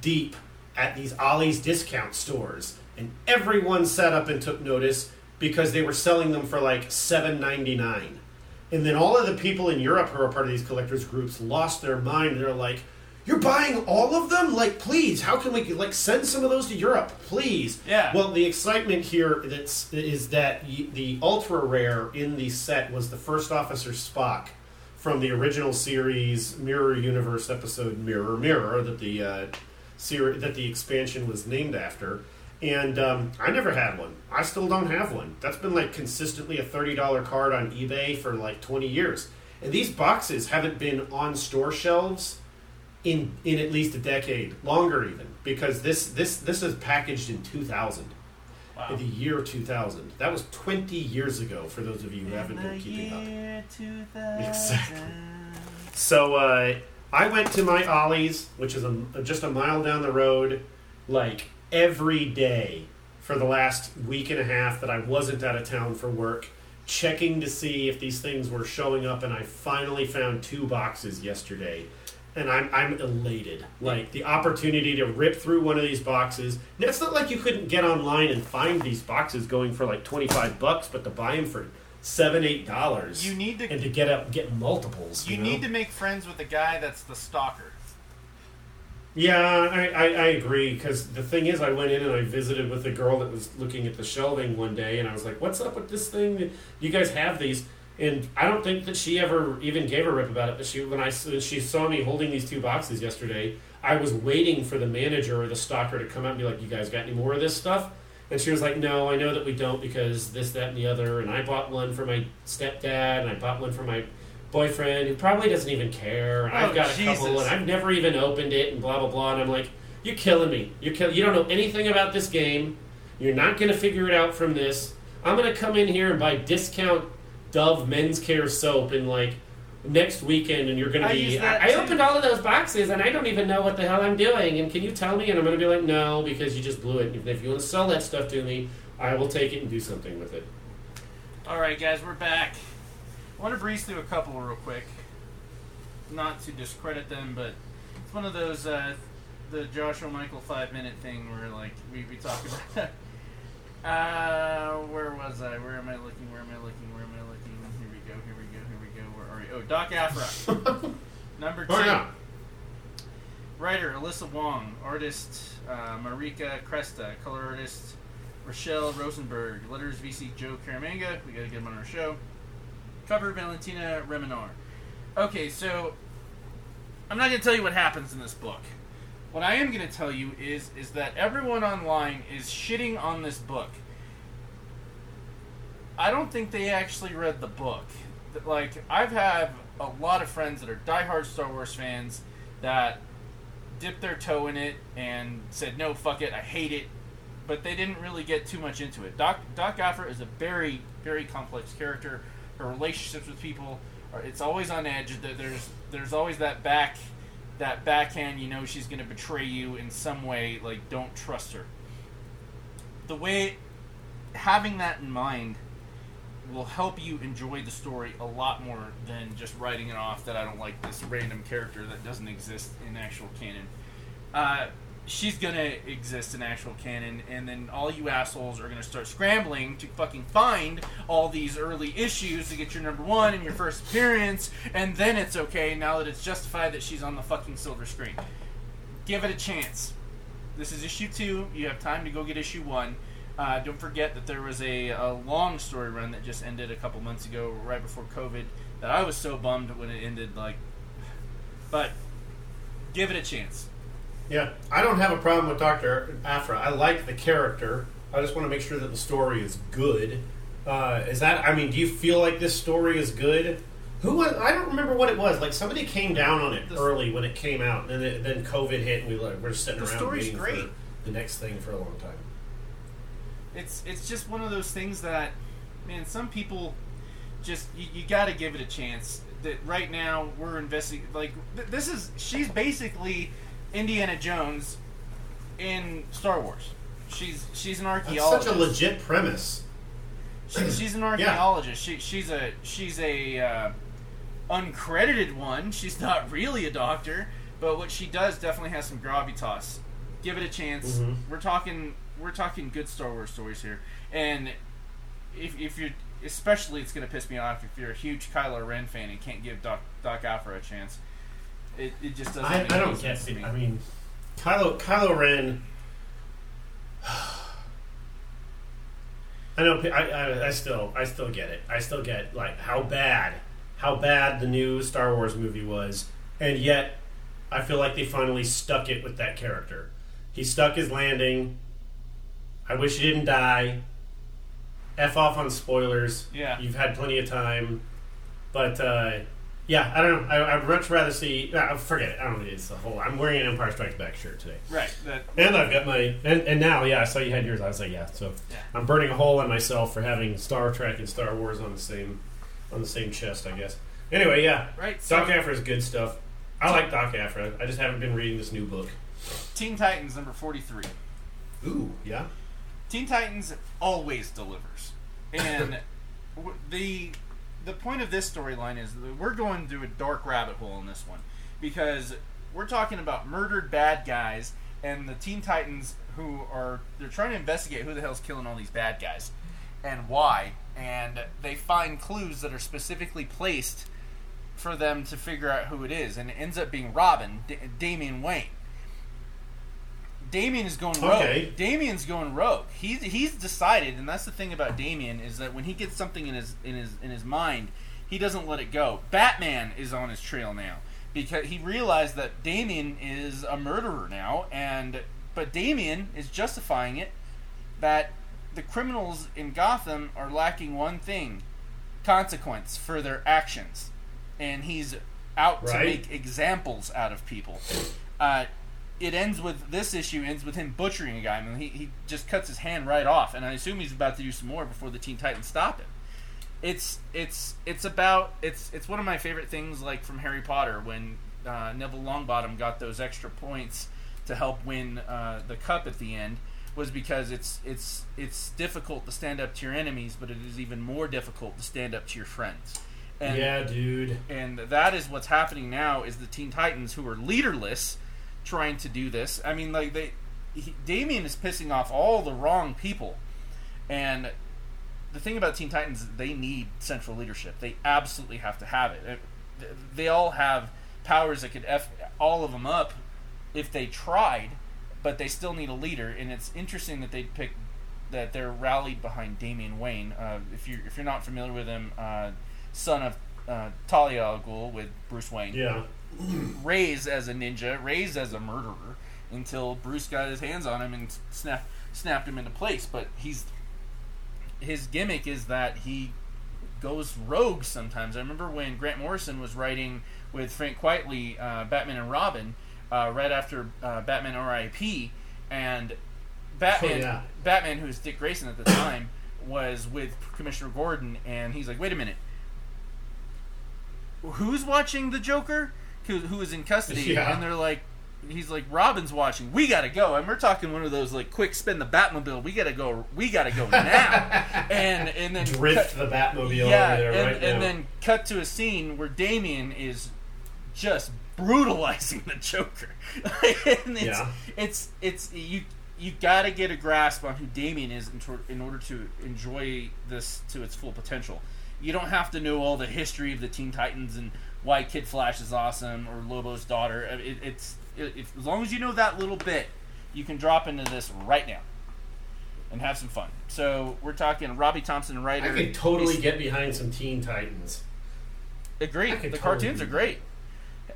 deep at these Ollie's discount stores. And everyone sat up and took notice because they were selling them for like seven ninety nine. And then all of the people in Europe who are part of these collectors groups lost their mind. They're like, "You're buying all of them? Like, please, how can we like send some of those to Europe, please?" Yeah. Well, the excitement here that's is that the ultra rare in the set was the first officer Spock from the original series Mirror Universe episode Mirror Mirror that the uh, ser- that the expansion was named after. And um, I never had one. I still don't have one. That's been like consistently a thirty dollar card on eBay for like twenty years. And these boxes haven't been on store shelves in in at least a decade, longer even, because this this this is packaged in two thousand. Wow. In the year 2000. That was 20 years ago for those of you who haven't been keeping up. 2000. Exactly. So uh, I went to my Ollie's, which is a, just a mile down the road, like every day for the last week and a half that I wasn't out of town for work, checking to see if these things were showing up, and I finally found two boxes yesterday. And I'm, I'm elated. Like the opportunity to rip through one of these boxes. And it's not like you couldn't get online and find these boxes going for like 25 bucks, but to buy them for seven, eight dollars You need to and to get up get multiples. you know? need to make friends with the guy that's the stalker. Yeah, I, I, I agree. Because the thing is, I went in and I visited with a girl that was looking at the shelving one day, and I was like, "What's up with this thing? You guys have these?" And I don't think that she ever even gave a rip about it. But she, when I when she saw me holding these two boxes yesterday, I was waiting for the manager or the stalker to come out and be like, "You guys got any more of this stuff?" And she was like, "No, I know that we don't because this, that, and the other." And I bought one for my stepdad, and I bought one for my boyfriend who probably doesn't even care. Oh, I've got a couple, and I've never even opened it, and blah blah blah. And I'm like, "You're killing me. You're kill- You don't know anything about this game. You're not going to figure it out from this. I'm going to come in here and buy discount Dove men's care soap in like." Next weekend, and you're going to I be. I, I opened all of those boxes, and I don't even know what the hell I'm doing. And can you tell me? And I'm going to be like, no, because you just blew it. And if you want to sell that stuff to me, I will take it and do something with it. All right, guys, we're back. I want to breeze through a couple real quick. Not to discredit them, but it's one of those uh, the Joshua Michael five minute thing where like we, we talk about. [laughs] uh, where was I? Where am I looking? Where am I looking? Where am I looking? Here we go. Here we go. Here we go. Where are we? Oh, Doc Aphra. [laughs] Number two. Oh yeah. Writer Alyssa Wong, artist uh, Marika Cresta, color artist Rachelle Rosenberg, letters VC Joe Caramagna. We got to get him on our show. Cover Valentina Remenar. Okay, so I'm not going to tell you what happens in this book. What I am going to tell you is is that everyone online is shitting on this book. I don't think they actually read the book. Like I've had a lot of friends that are diehard Star Wars fans that dipped their toe in it and said, "No, fuck it, I hate it," but they didn't really get too much into it. Doc Doc Aphra is a very very complex character. Her relationships with people, are, it's always on edge. There's there's always that back that backhand. You know she's going to betray you in some way. Like don't trust her. The way having that in mind will help you enjoy the story a lot more than just writing it off that I don't like this random character that doesn't exist in actual canon. Uh, she's gonna exist in actual canon, and then all you assholes are gonna start scrambling to fucking find all these early issues to get your number one and your first appearance, and then it's okay now that it's justified that she's on the fucking silver screen. Give it a chance. This is issue two. You have time to go get issue one. Uh, don't forget that there was a, a long story run that just ended a couple months ago, right before COVID, that I was so bummed when it ended. Like, but give it a chance. Yeah, I don't have a problem with Doctor Aphra. I like the character. I just want to make sure that the story is good. Uh, is that? I mean, do you feel like this story is good? Who was? I don't remember what it was. Like somebody came down on it The- early when it came out, and then, then COVID hit, and we like, we're sitting The around story's waiting great. for the next thing for a long time. It's it's just one of those things that, man, some people just you, you got to give it a chance. That right now we're investing like th- this is she's basically Indiana Jones in Star Wars. She's she's an archaeologist. That's such a legit premise. She, she's an [clears throat] archaeologist. She, she's a she's a uh, uncredited one. She's not really a doctor, but what she does definitely has some gravitas. Give it a chance. Mhm. We're talking we're talking good Star Wars stories here, and if if you're especially it's gonna piss me off if you're a huge Kylo Ren fan and can't give Doc Doc Aphra a chance. It, it just doesn't. I, make I don't get it. me. I mean, Kylo Kylo Ren. [sighs] I know. I, I, I still I still get it. I still get like how bad how bad the new Star Wars movie was, and yet I feel like they finally stuck it with that character. He stuck his landing. I wish he didn't die. F off on spoilers. Yeah. You've had plenty of time. But, uh, yeah, I don't know. I, I'd much rather see. Uh, forget it. I don't know. It's the whole. I'm wearing an Empire Strikes Back shirt today. right. That And I've got my. And, and now, yeah, I saw you had yours. I was like, yeah. So Yeah. I'm burning a hole in myself for having Star Trek and Star Wars on the same on the same chest, I guess. Anyway, yeah. right. So Doc Aphra is good stuff. I like Doc Aphra. I just haven't been reading this new book. Teen Titans number forty three. Ooh, yeah. Teen Titans always delivers, and [laughs] the the point of this storyline is we're going through a dark rabbit hole in this one. Because we're talking about murdered bad guys and the Teen Titans who are they're trying to investigate who the hell's killing all these bad guys and why, and they find clues that are specifically placed for them to figure out who it is, and it ends up being Robin, D- Damian Wayne. Damian is going rogue. Okay. Damian's going rogue. He's he's decided, and that's the thing about Damian is that when he gets something in his in his in his mind, he doesn't let it go. Batman is on his trail now because he realized that Damian is a murderer now, and but Damian is justifying it that the criminals in Gotham are lacking one thing: consequence for their actions, and he's out to make examples out of people. Uh, it ends with this issue ends with him butchering a guy. I mean, he, he just cuts his hand right off, and I assume he's about to do some more before the Teen Titans stop him. It's it's it's about it's it's one of my favorite things, like from Harry Potter when uh, Neville Longbottom got those extra points to help win uh, the cup at the end was because it's it's it's difficult to stand up to your enemies, but it is even more difficult to stand up to your friends. And yeah, dude. and that is what's happening now is the Teen Titans who are leaderless trying to do this. I mean, like they, he, Damian is pissing off all the wrong people, and the thing about Teen Titans, they need central leadership. They absolutely have to have it. They all have powers that could f all of them up if they tried, but they still need a leader. And it's interesting that they pick that they're rallied behind Damian Wayne. Uh, if you if you're not familiar with him, uh, son of uh, Talia al Ghul with Bruce Wayne Yeah. Raised as a ninja, raised as a murderer, until Bruce got his hands on him and snap, snapped him into place. But he's his gimmick is that he goes rogue sometimes. I remember when Grant Morrison was writing with Frank Quitely, uh, Batman and Robin, uh, right after uh, Batman R.I.P. and Batman, Oh, yeah. Batman, who was Dick Grayson at the time, was with Commissioner Gordon, and he's like, "Wait a minute, who's watching the Joker? Who, who is in custody?" [laughs] Yeah. And they're like, "He's like, Robin's watching. We gotta go." And we're talking one of those like quick spin the Batmobile. We gotta go. We gotta go now. [laughs] and and then Drift cut- the Batmobile yeah, over there and, right and then cut to a scene where Damian is just brutalizing the Joker. [laughs] and it's, Yeah. it's it's you you got to get a grasp on who Damian is in, tor- in order to enjoy this to its full potential. You don't have to know all the history of the Teen Titans and why Kid Flash is awesome or Lobo's daughter. It, it's it, if, as long as you know that little bit, you can drop into this right now and have some fun. So we're talking Robbie Thompson, writer. I could totally He's- get behind some Teen Titans. Agree. The totally cartoons are great.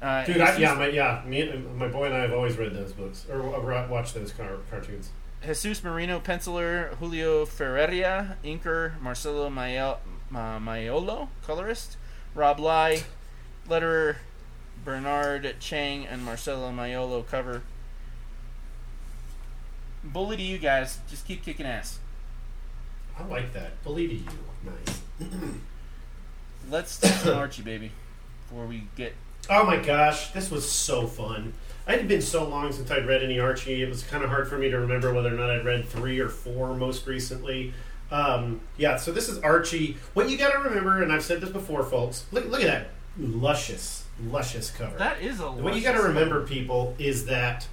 Uh, Dude, I, yeah, my yeah, me, and- my boy and I have always read those books or uh, watched those car, cartoons. Jesus Merino, penciler, Julio Ferreira, inker, Marcelo Maiolo, colorist, Rob Leigh, letterer, Bernard Chang, and Marcelo Maiolo, cover. Bully to you guys. Just keep kicking ass. I like that. Bully to you, nice. [clears throat] Let's do some Archie, baby, before we get. Oh my gosh, this was so fun. It had been so long since I'd read any Archie. It was kind of hard for me to remember whether or not I'd read three or four most recently. Um, yeah, so this is Archie. What you got to remember, and I've said this before, folks. Look, look at that luscious, luscious cover. That is a. What you got to remember, people, is that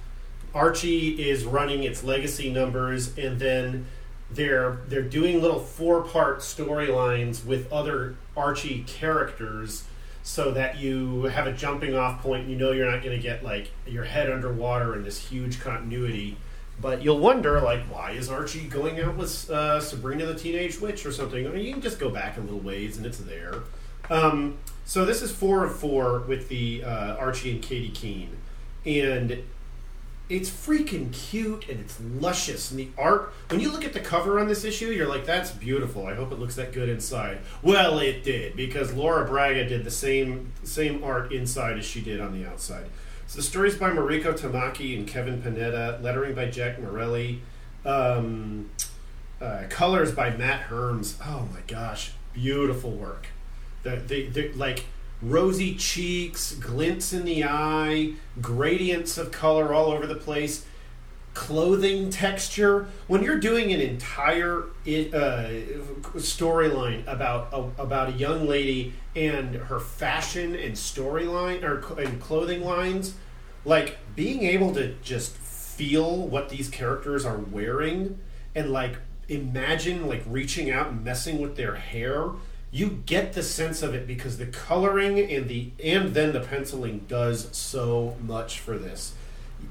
Archie is running its legacy numbers, and then they're they're doing little four part storylines with other Archie characters, so that you have a jumping off point. You know you're not going to get like your head underwater in this huge continuity. But you'll wonder, like, why is Archie going out with uh, Sabrina the Teenage Witch or something? I mean, you can just go back a little ways and it's there. Um, so this is four of four with the uh, Archie and Katy Keene, and it's freaking cute and it's luscious. And the art, when you look at the cover on this issue, you're like, "That's beautiful." I hope it looks that good inside. Well, it did because Laura Braga did the same same art inside as she did on the outside. So the stories by Mariko Tamaki and Kevin Panetta, lettering by Jack Morelli, um, uh, colors by Matt Herms. Oh my gosh, beautiful work. The, the, the like rosy cheeks, glints in the eye, gradients of color all over the place, clothing texture. When you're doing an entire uh, storyline about a, about a young lady and her fashion and storyline or and clothing lines, like being able to just feel what these characters are wearing and like imagine like reaching out and messing with their hair you get the sense of it because the coloring and the and then the penciling does so much for this.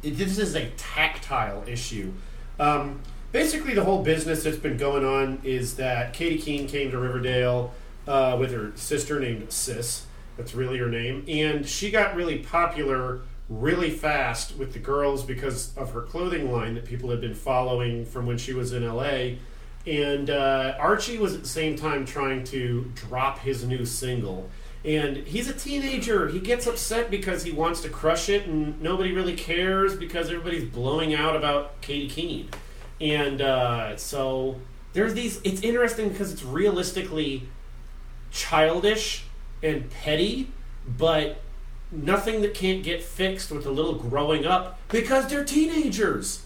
It, this is a tactile issue. Um, basically the whole business that's been going on is that katy keene came to riverdale uh, with her sister named sis. That's really her name. And she got really popular really fast with the girls because of her clothing line that people had been following from when she was in LA. And uh, Archie was at the same time trying to drop his new single. And he's a teenager. He gets upset because he wants to crush it, and nobody really cares because everybody's blowing out about Katy Keene. And uh, so there's these. It's interesting because it's realistically childish and petty, but nothing that can't get fixed with a little growing up because they're teenagers.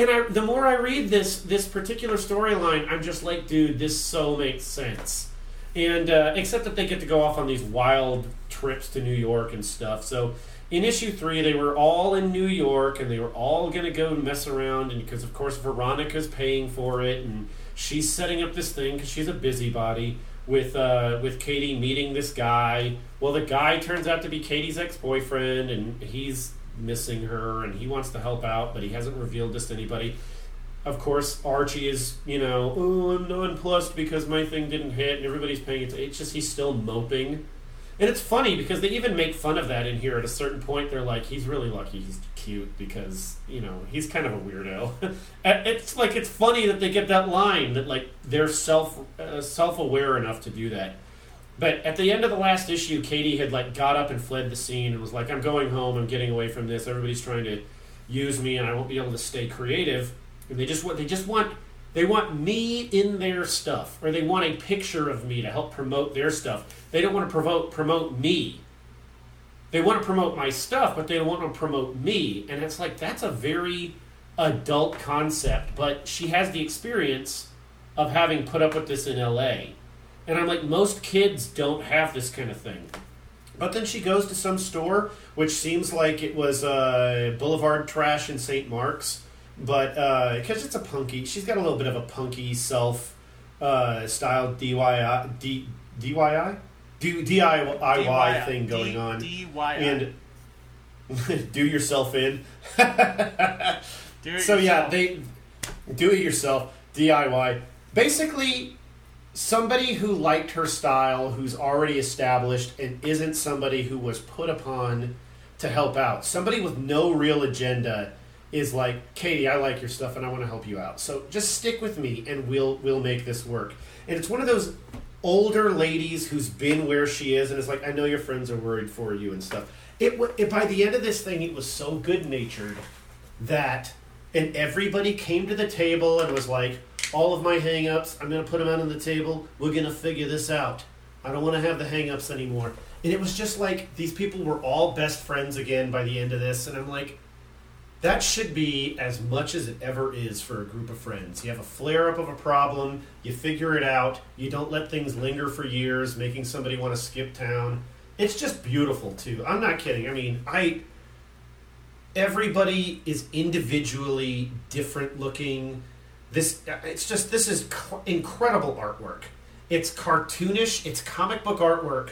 And I, the more I read this this particular storyline, I'm just like, dude, this so makes sense. And uh, except that they get to go off on these wild trips to New York and stuff. So in issue three, they were all in New York and they were all going to go mess around. And because of course Veronica's paying for it, and she's setting up this thing because she's a busybody with uh, with Katy meeting this guy. Well, the guy turns out to be Katy's ex boyfriend, and he's missing her, and he wants to help out, but he hasn't revealed this to anybody. Of course, Archie is, you know, oh, I'm nonplussed because my thing didn't hit, and everybody's paying it. It's just he's still moping. And it's funny because they even make fun of that in here at a certain point. They're like, he's really lucky he's cute because, you know, he's kind of a weirdo. [laughs] It's like, it's funny that they get that line that, like, they're self uh, self aware enough to do that. But at the end of the last issue, Katy had like got up and fled the scene and was like, "I'm going home. I'm getting away from this. Everybody's trying to use me, and I won't be able to stay creative." And they just want they just want they want me in their stuff, or they want a picture of me to help promote their stuff. They don't want to promote promote me. They want to promote my stuff, but they don't want to promote me. And it's like that's a very adult concept. But she has the experience of having put up with this in LA. And I'm like, most kids don't have this kind of thing. But then she goes to some store, which seems like it was uh, Boulevard Trash in St. Mark's, but because it's a punky, she's got a little bit of a punky self uh, style DIY, D, DIY, D, DIY thing going on, DIY. and [laughs] do yourself in. Do it [laughs] so yeah, they do it yourself DIY. Basically, somebody who liked her style, who's already established, and isn't somebody who was put upon to help out. Somebody with no real agenda is like, Katy, I like your stuff, and I want to help you out. So just stick with me, and we'll we'll make this work. And it's one of those older ladies who's been where she is, and is like, I know your friends are worried for you and stuff. It, it by the end of this thing, it was so good natured that and everybody came to the table and was like all of my hang-ups i'm going to put them out on the table. We're going to figure this out. I don't want to have the hang-ups anymore. And it was just like these people were all best friends again by the end of this and i'm like that should be as much as it ever is for a group of friends. You have a flare-up of a problem you figure it out you don't let things linger for years making somebody want to skip town. It's just beautiful too. I'm not kidding. I mean i everybody is individually different looking this it's just this is cl- incredible artwork. It's cartoonish it's comic book artwork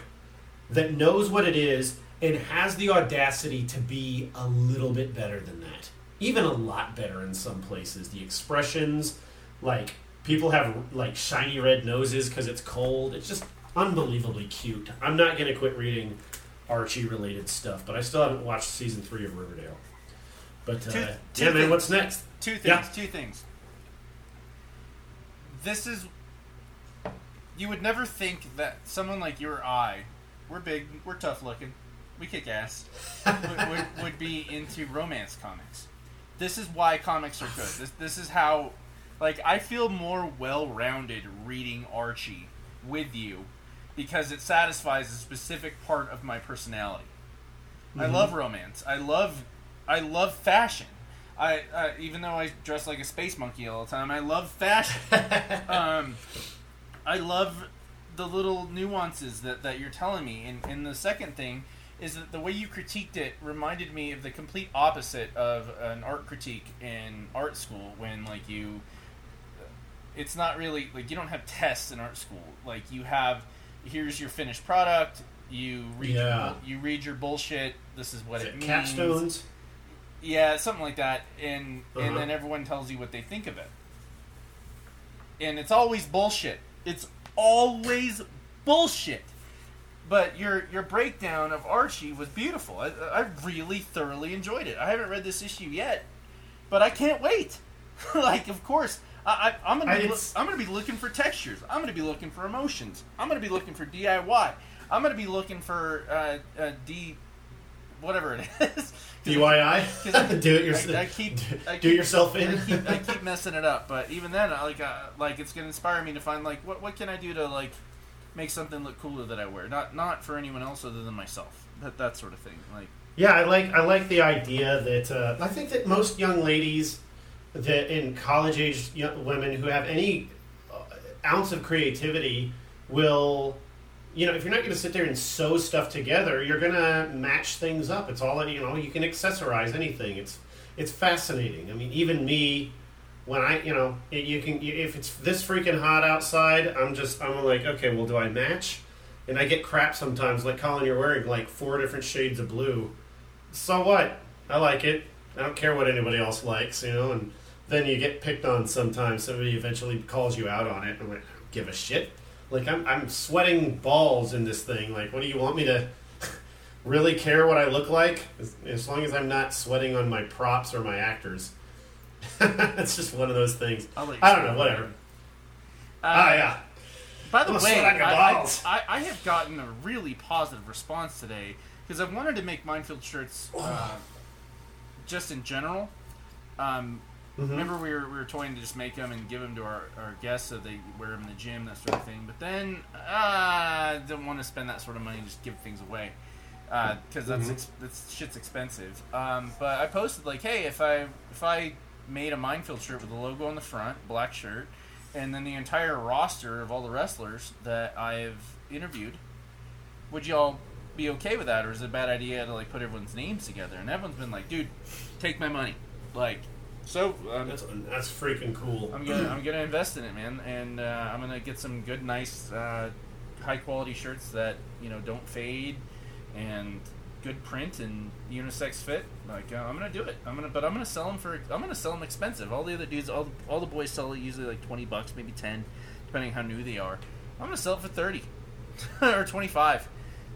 that knows what it is and has the audacity to be a little bit better than that. Even a lot better in some places. The expressions like people have like shiny red noses because it's cold. It's just unbelievably cute. I'm not going to quit reading archie related stuff but i still haven't watched season three of riverdale. But uh, Two- yeah two man what's next? Two things. Yeah. Two things. This is. You would never think that someone like you or I, we're big, we're tough looking, we kick ass, would, would, [laughs] would be into romance comics. This is why comics are good. This, this is how. Like, I feel more well rounded reading Archie with you because it satisfies a specific part of my personality. I mm-hmm. love romance. I love, I love fashion. I, I even though I dress like a space monkey all the time, I love fashion. [laughs] um, I love the little nuances that, that you're telling me. And, and the second thing is that the way you critiqued it reminded me of the complete opposite of an art critique in art school when like you it's not really like you don't have tests in art school. Like you have here's your finished product. You read your Yeah. bull- you read your bullshit. This is what Is it it means. capstones Yeah, something like that, and Uh-huh. and then everyone tells you what they think of it, and it's always bullshit. It's always bullshit. But your your breakdown of Archie was beautiful. I, I really thoroughly enjoyed it. I haven't read this issue yet, but I can't wait. [laughs] like, of course, I, I, I'm gonna be, I'm gonna be looking for textures. I'm gonna be looking for emotions. I'm gonna be looking for DIY. I'm gonna be looking for uh, uh, D, whatever it is. DIY. [laughs] 'cause [laughs] [laughs] do it yourself. I, I keep, I do keep- yourself I in. keep, I keep messing it up, but even then, I like, uh, like it's gonna inspire me to find like what what can I do to like make something look cooler that I wear, not not for anyone else other than myself. That that sort of thing. Like, Yeah, I like I like the idea that uh, I think that most young ladies that in college age women who have any uh, ounce of creativity will you know if you're not going to sit there and sew stuff together you're going to match things up it's all you know you can accessorize anything it's it's fascinating i mean even me when i you know you can if it's this freaking hot outside i'm just i'm like okay well do i match and i get crap sometimes like colin you're wearing like four different shades of blue so what? I like it. I don't care what anybody else likes, you know. And then you get picked on sometimes. Somebody eventually calls you out on it. I'm like, give a shit. Like I'm, I'm sweating balls in this thing. Like, what do you want me to [laughs] really care what I look like? As, as long as I'm not sweating on my props or my actors. [laughs] it's just one of those things. I don't know. Whatever. Uh, ah, yeah. By the way, sweat on your I. I, I have gotten a really positive response today because I've wanted to make minefield shirts uh, just in general. Um, Mm-hmm. Remember, we were, we were toying to just make them and give them to our, our guests so they wear them in the gym, that sort of thing. But then uh, I didn't want to spend that sort of money and just give things away because that's Mhm. ex- that's shit's expensive. Um, but I posted like, hey, if I if I made a minefield shirt with a logo on the front, black shirt, and then the entire roster of all the wrestlers that I've interviewed, would y'all be okay with that, or is it a bad idea to like put everyone's names together? And everyone's been like, dude, take my money, like. So um, That's that's freaking cool. I'm gonna I'm gonna invest in it, man, and uh, I'm gonna get some good, nice, uh, high quality shirts that you know don't fade, and good print and unisex fit. Like uh, I'm gonna do it. I'm gonna, but I'm gonna sell them for I'm gonna sell them expensive. All the other dudes, all the, all the boys sell it usually like twenty bucks, maybe ten, depending how new they are. I'm gonna sell it for thirty [laughs] or 25.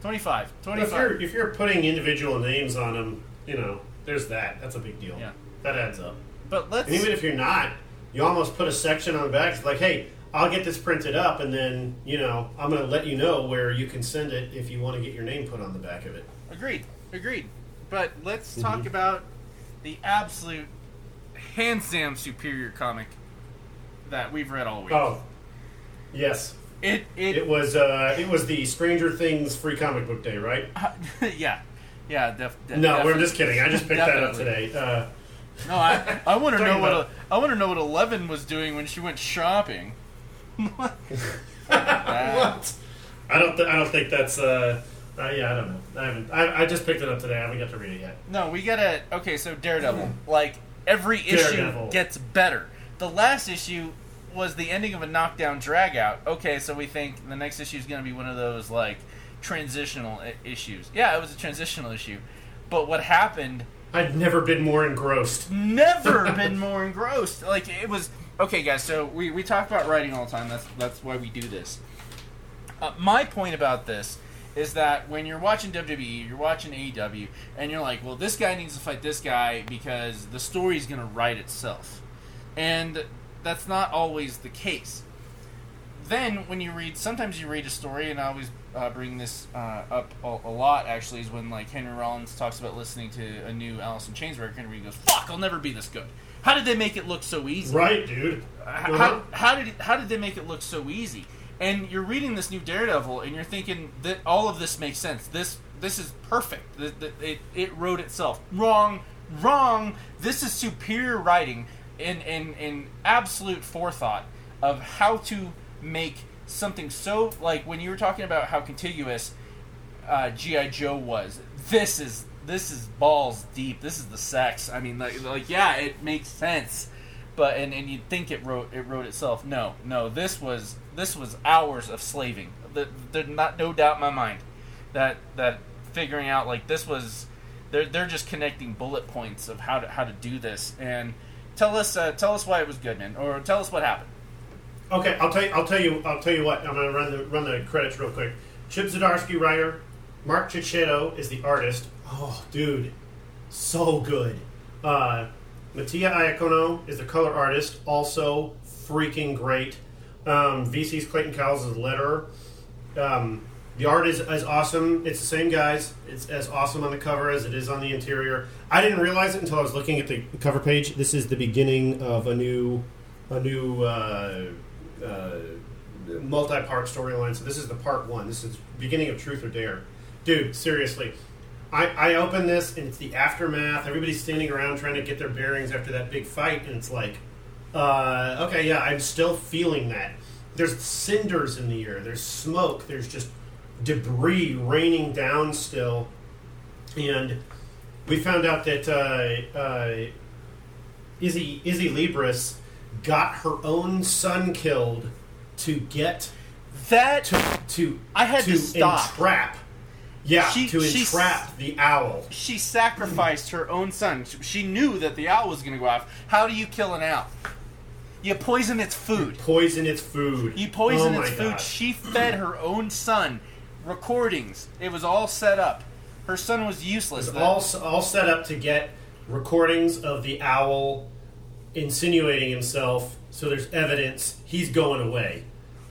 25. But if you're if you're putting individual names on them, you know, there's that. That's a big deal. Yeah. That adds up. But let's And even if you're not, you almost put a section on the back it's like, hey, I'll get this printed up, and then you know I'm going to let you know where you can send it if you want to get your name put on the back of it. Agreed. Agreed. But let's Mm-hmm. talk about the absolute hands down superior comic that we've read all week. Oh, yes, It it, it was uh, it was the Stranger Things free comic book day, right? [laughs] yeah. Yeah, def, def, No, we're just kidding. I just picked that up today. Uh, No, I I want to know what about- I want to know what Eleven was doing when she went shopping. Uh, [laughs] what? I don't. Th- I don't think that's. Uh, uh, yeah, I don't know. I haven't. I, I just picked it up today. I haven't got to read it yet. No, we gotta. Okay, so Daredevil. Like every issue Daredevil. gets better. The last issue was the ending of a knockdown drag out. Okay, so we think the next issue is gonna be one of those like transitional I- issues. Yeah, it was a transitional issue, but what happened I've never been more engrossed. never [laughs] been more engrossed. Like it was okay, guys. So we, we talk about writing all the time. That's that's why we do this. Uh, my point about this is that when you're watching WWE, you're watching AEW, and you're like, well, this guy needs to fight this guy because the story's going to write itself, and that's not always the case. Then when you read, sometimes you read a story, and I always uh, bring this uh, up a, a lot. Actually, is when like Henry Rollins talks about listening to a new Alice in Chains record, and he goes, "Fuck, I'll never be this good." How did they make it look so easy? Right, dude. H- Uh-huh. How, how did how did they make it look so easy? And you're reading this new Daredevil, and you're thinking that all of this makes sense. This this is perfect. Th- th- It, it wrote itself. Wrong, wrong. This is superior writing and in in absolute forethought of how to make something so like when you were talking about how contiguous uh, GI Joe was. This is this is balls deep. This is the sex. I mean, like, like yeah, it makes sense, but and, and you'd think it wrote it wrote itself. No, no, this was this was hours of slaving. The- There's not no doubt in my mind that that figuring out like this was they're they're just connecting bullet points of how to how to do this and tell us uh, tell us why it was good, man, or tell us what happened. Okay, I'll tell you. I'll tell you. I'll tell you what. I'm gonna run the run the credits real quick. Chip Zdarsky, writer. Marco Checchetto is the artist. Oh, dude, so good. Uh, Mattia Iacono is the color artist. Also, freaking great. Um, VC's Clayton Cowles is the letterer. Um, the art is, is awesome. It's the same guys. It's as awesome on the cover as it is on the interior. I didn't realize it until I was looking at the cover page. This is the beginning of a new, a new uh, uh, multi-part storyline. So this is the part one. This is beginning of Truth or Dare. Dude, seriously. I, I open this and it's the aftermath. Everybody's standing around trying to get their bearings after that big fight, and it's like, uh, okay, yeah, I'm still feeling that. There's cinders in the air. There's smoke. There's just debris raining down still, and we found out that uh, uh, Izzy Izzy Libris got her own son killed to get That to to I had to to stop. entrap. Yeah, She- to she- entrap the owl. she sacrificed her own son. She knew that the owl was going to go off. How do you kill an owl? You poison its food. Poison its food. You poison oh its food. gosh. She fed her own son recordings. It was all set up. Her son was useless. It's The- all all set up to get recordings of the owl insinuating himself. So there's evidence he's going away.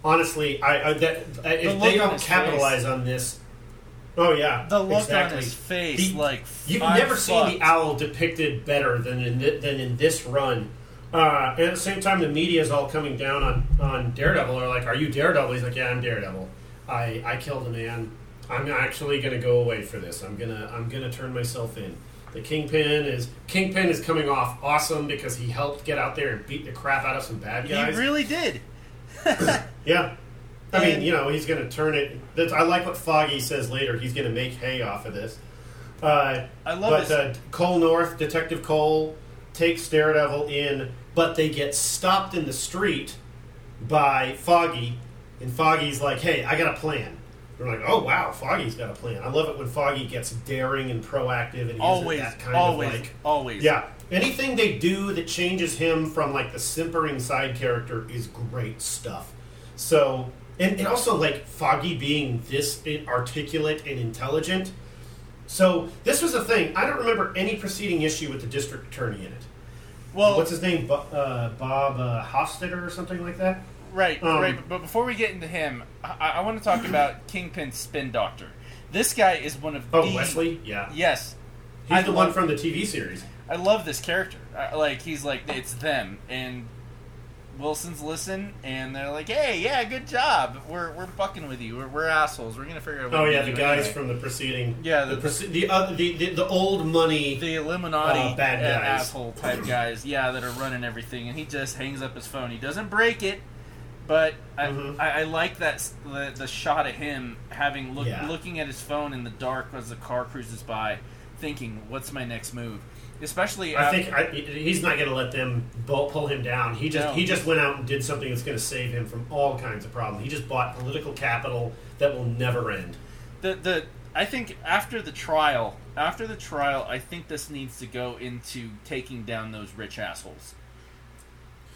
honestly, I, I that uh, if look they on don't his capitalize on this, oh yeah, The look exactly. on his face, The- like You've I'm never seen fucked. the owl depicted better than in thi- than in this run. Uh, and at the same time, the media is all coming down on, on Daredevil. They're like, "Are you Daredevil?" He's like, "Yeah, I'm Daredevil. I, I killed a man. I'm actually going to go away for this. I'm gonna I'm gonna turn myself in." The Kingpin is Kingpin is coming off awesome because he helped get out there and beat the crap out of some bad guys. He really did. [laughs] Yeah. I mean, you know, he's going to turn it. That's, I like what Foggy says later. He's going to make hay off of this. Uh, I love but uh, Cole North, Detective Cole, takes Daredevil in, but they get stopped in the street by Foggy, and Foggy's like, "Hey, I got a plan." They're like, "Oh wow, Foggy's got a plan." I love it when Foggy gets daring and proactive, and Always, that kind always, of like always. yeah. Anything they do that changes him from like the simpering side character is great stuff. So, and, and also like Foggy being this articulate and intelligent. So this was a thing. I don't remember any preceding issue with the district attorney in it. Well, What's his name? Bo- uh, Bob uh, Hofstadter or something like that. Right, Um, right. But, before we get into him, I, I want to talk about [clears throat] Kingpin's spin doctor. This guy is one of Oh, the Wesley. Yeah, Yes, he's I the love- one from the TV series. I love this character. I, like he's like it's them and Wilson's listen and they're like, hey, yeah, good job. We're we're fucking with you. We're, we're assholes. We're gonna figure out. What Oh yeah, the guys anyway." from the preceding. Yeah, the the- prece- the, uh, the, the the old money. the Illuminati Uh, bad uh, guys. asshole type guys, yeah, that are running everything, and he just hangs up his phone. He doesn't break it, but I, Mhm. I, I like that the, the shot of him having look, Yeah. looking at his phone in the dark as the car cruises by, thinking, "What's my next move?" Especially, I think I, he's not going to let them pull him down. He just No. he just went out and did something that's going to save him from all kinds of problems. He just bought political capital that will never end. the the I think after the trial, after the trial, I think this needs to go into taking down those rich assholes.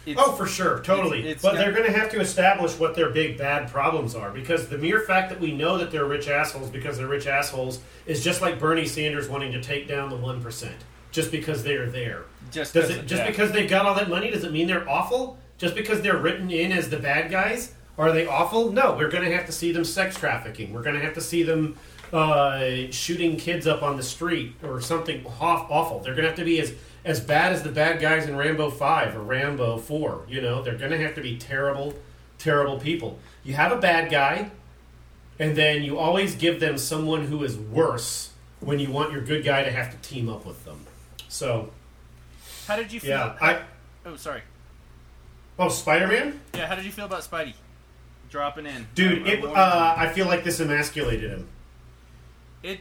It's, oh, for sure, totally. it's- it's but got- they're going to have to establish what their big bad problems are because the mere fact that we know that they're rich assholes because they're rich assholes is just like Bernie Sanders wanting to take down the one percent just because they're there. just Does it just that. because they've got all that money does it mean they're awful? Just because they're written in as the bad guys, are they awful? No, we're going to have to see them sex trafficking. We're going to have to see them uh, shooting kids up on the street or something awful. They're going to have to be as as bad as the bad guys in Rambo Five or Rambo Four. You know, they're going to have to be terrible, terrible people. You have a bad guy, and then you always give them someone who is worse when you want your good guy to have to team up with them. So. How did you feel? Yeah, I oh, sorry. oh Spider Man, Yeah, how did you feel about Spidey dropping in? dude. It, uh, I feel like this emasculated him it.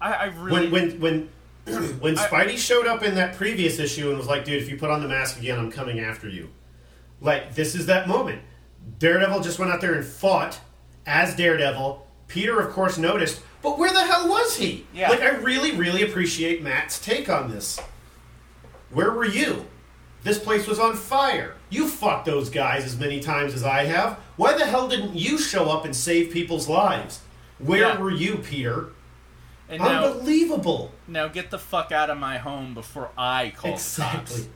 I, I really. when when when [clears throat] when I- Spidey showed up in that previous issue and was like, "Dude, if you put on the mask again, I'm coming after you." Like this is that moment. Daredevil just went out there and fought as Daredevil. Peter, of course, noticed, but where the hell was he? Yeah. Like I really, really appreciate Matt's take on this. Where were you? This place was on fire. You fought those guys as many times as I have. Why the hell didn't you show up and save people's lives? Where Yeah. were you, Peter? and Unbelievable. now get the fuck out of my home before I call the Exactly. cops.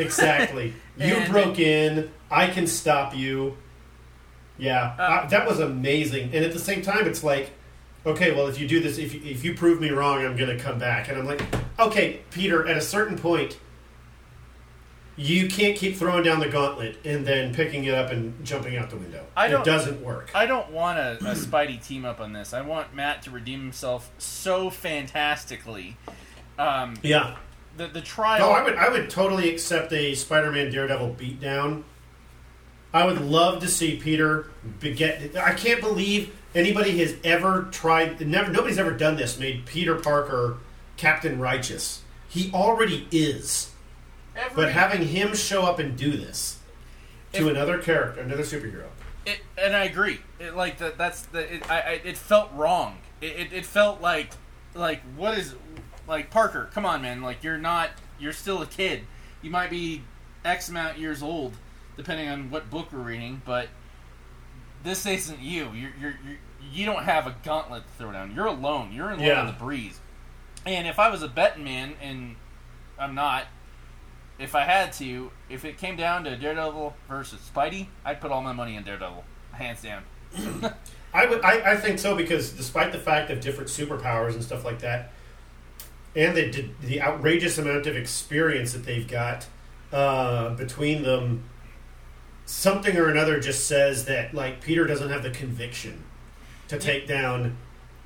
Exactly. [laughs] you broke in. I can stop you. Yeah, Uh, uh, that was amazing. And at the same time, it's like, okay, well, if you do this, if you, if you prove me wrong, I'm going to come back. And I'm like, okay, Peter, at a certain point, you can't keep throwing down the gauntlet and then picking it up and jumping out the window. I it don't- doesn't work. I don't want a, a Spidey team up on this. I want Matt to redeem himself so fantastically. Um, yeah. the the trial. No, I would I would totally accept a Spider-Man Daredevil beatdown. I would love to see Peter get. I can't believe anybody has ever tried. Never, nobody's ever done this. Made Peter Parker Captain Righteous. He already is, every- but having him show up and do this to If- another character, another superhero. It, and I agree. It, like that. That's the. It, I, I, it felt wrong. It, it, felt like, like what is, like Parker? Come on, man. Like you're not. You're still a kid. You might be X amount years old, depending on what book we're reading. But this isn't you. You're you're, you're you don't have a gauntlet to throw down. You're alone. You're in Yeah. on the breeze. And if I was a betting man, and I'm not, if I had to, if it came down to Daredevil versus Spidey, I'd put all my money in Daredevil, hands down. I would. I, I think so because despite the fact of different superpowers and stuff like that, and the the outrageous amount of experience that they've got uh, between them, something or another just says that like Peter doesn't have the conviction to take down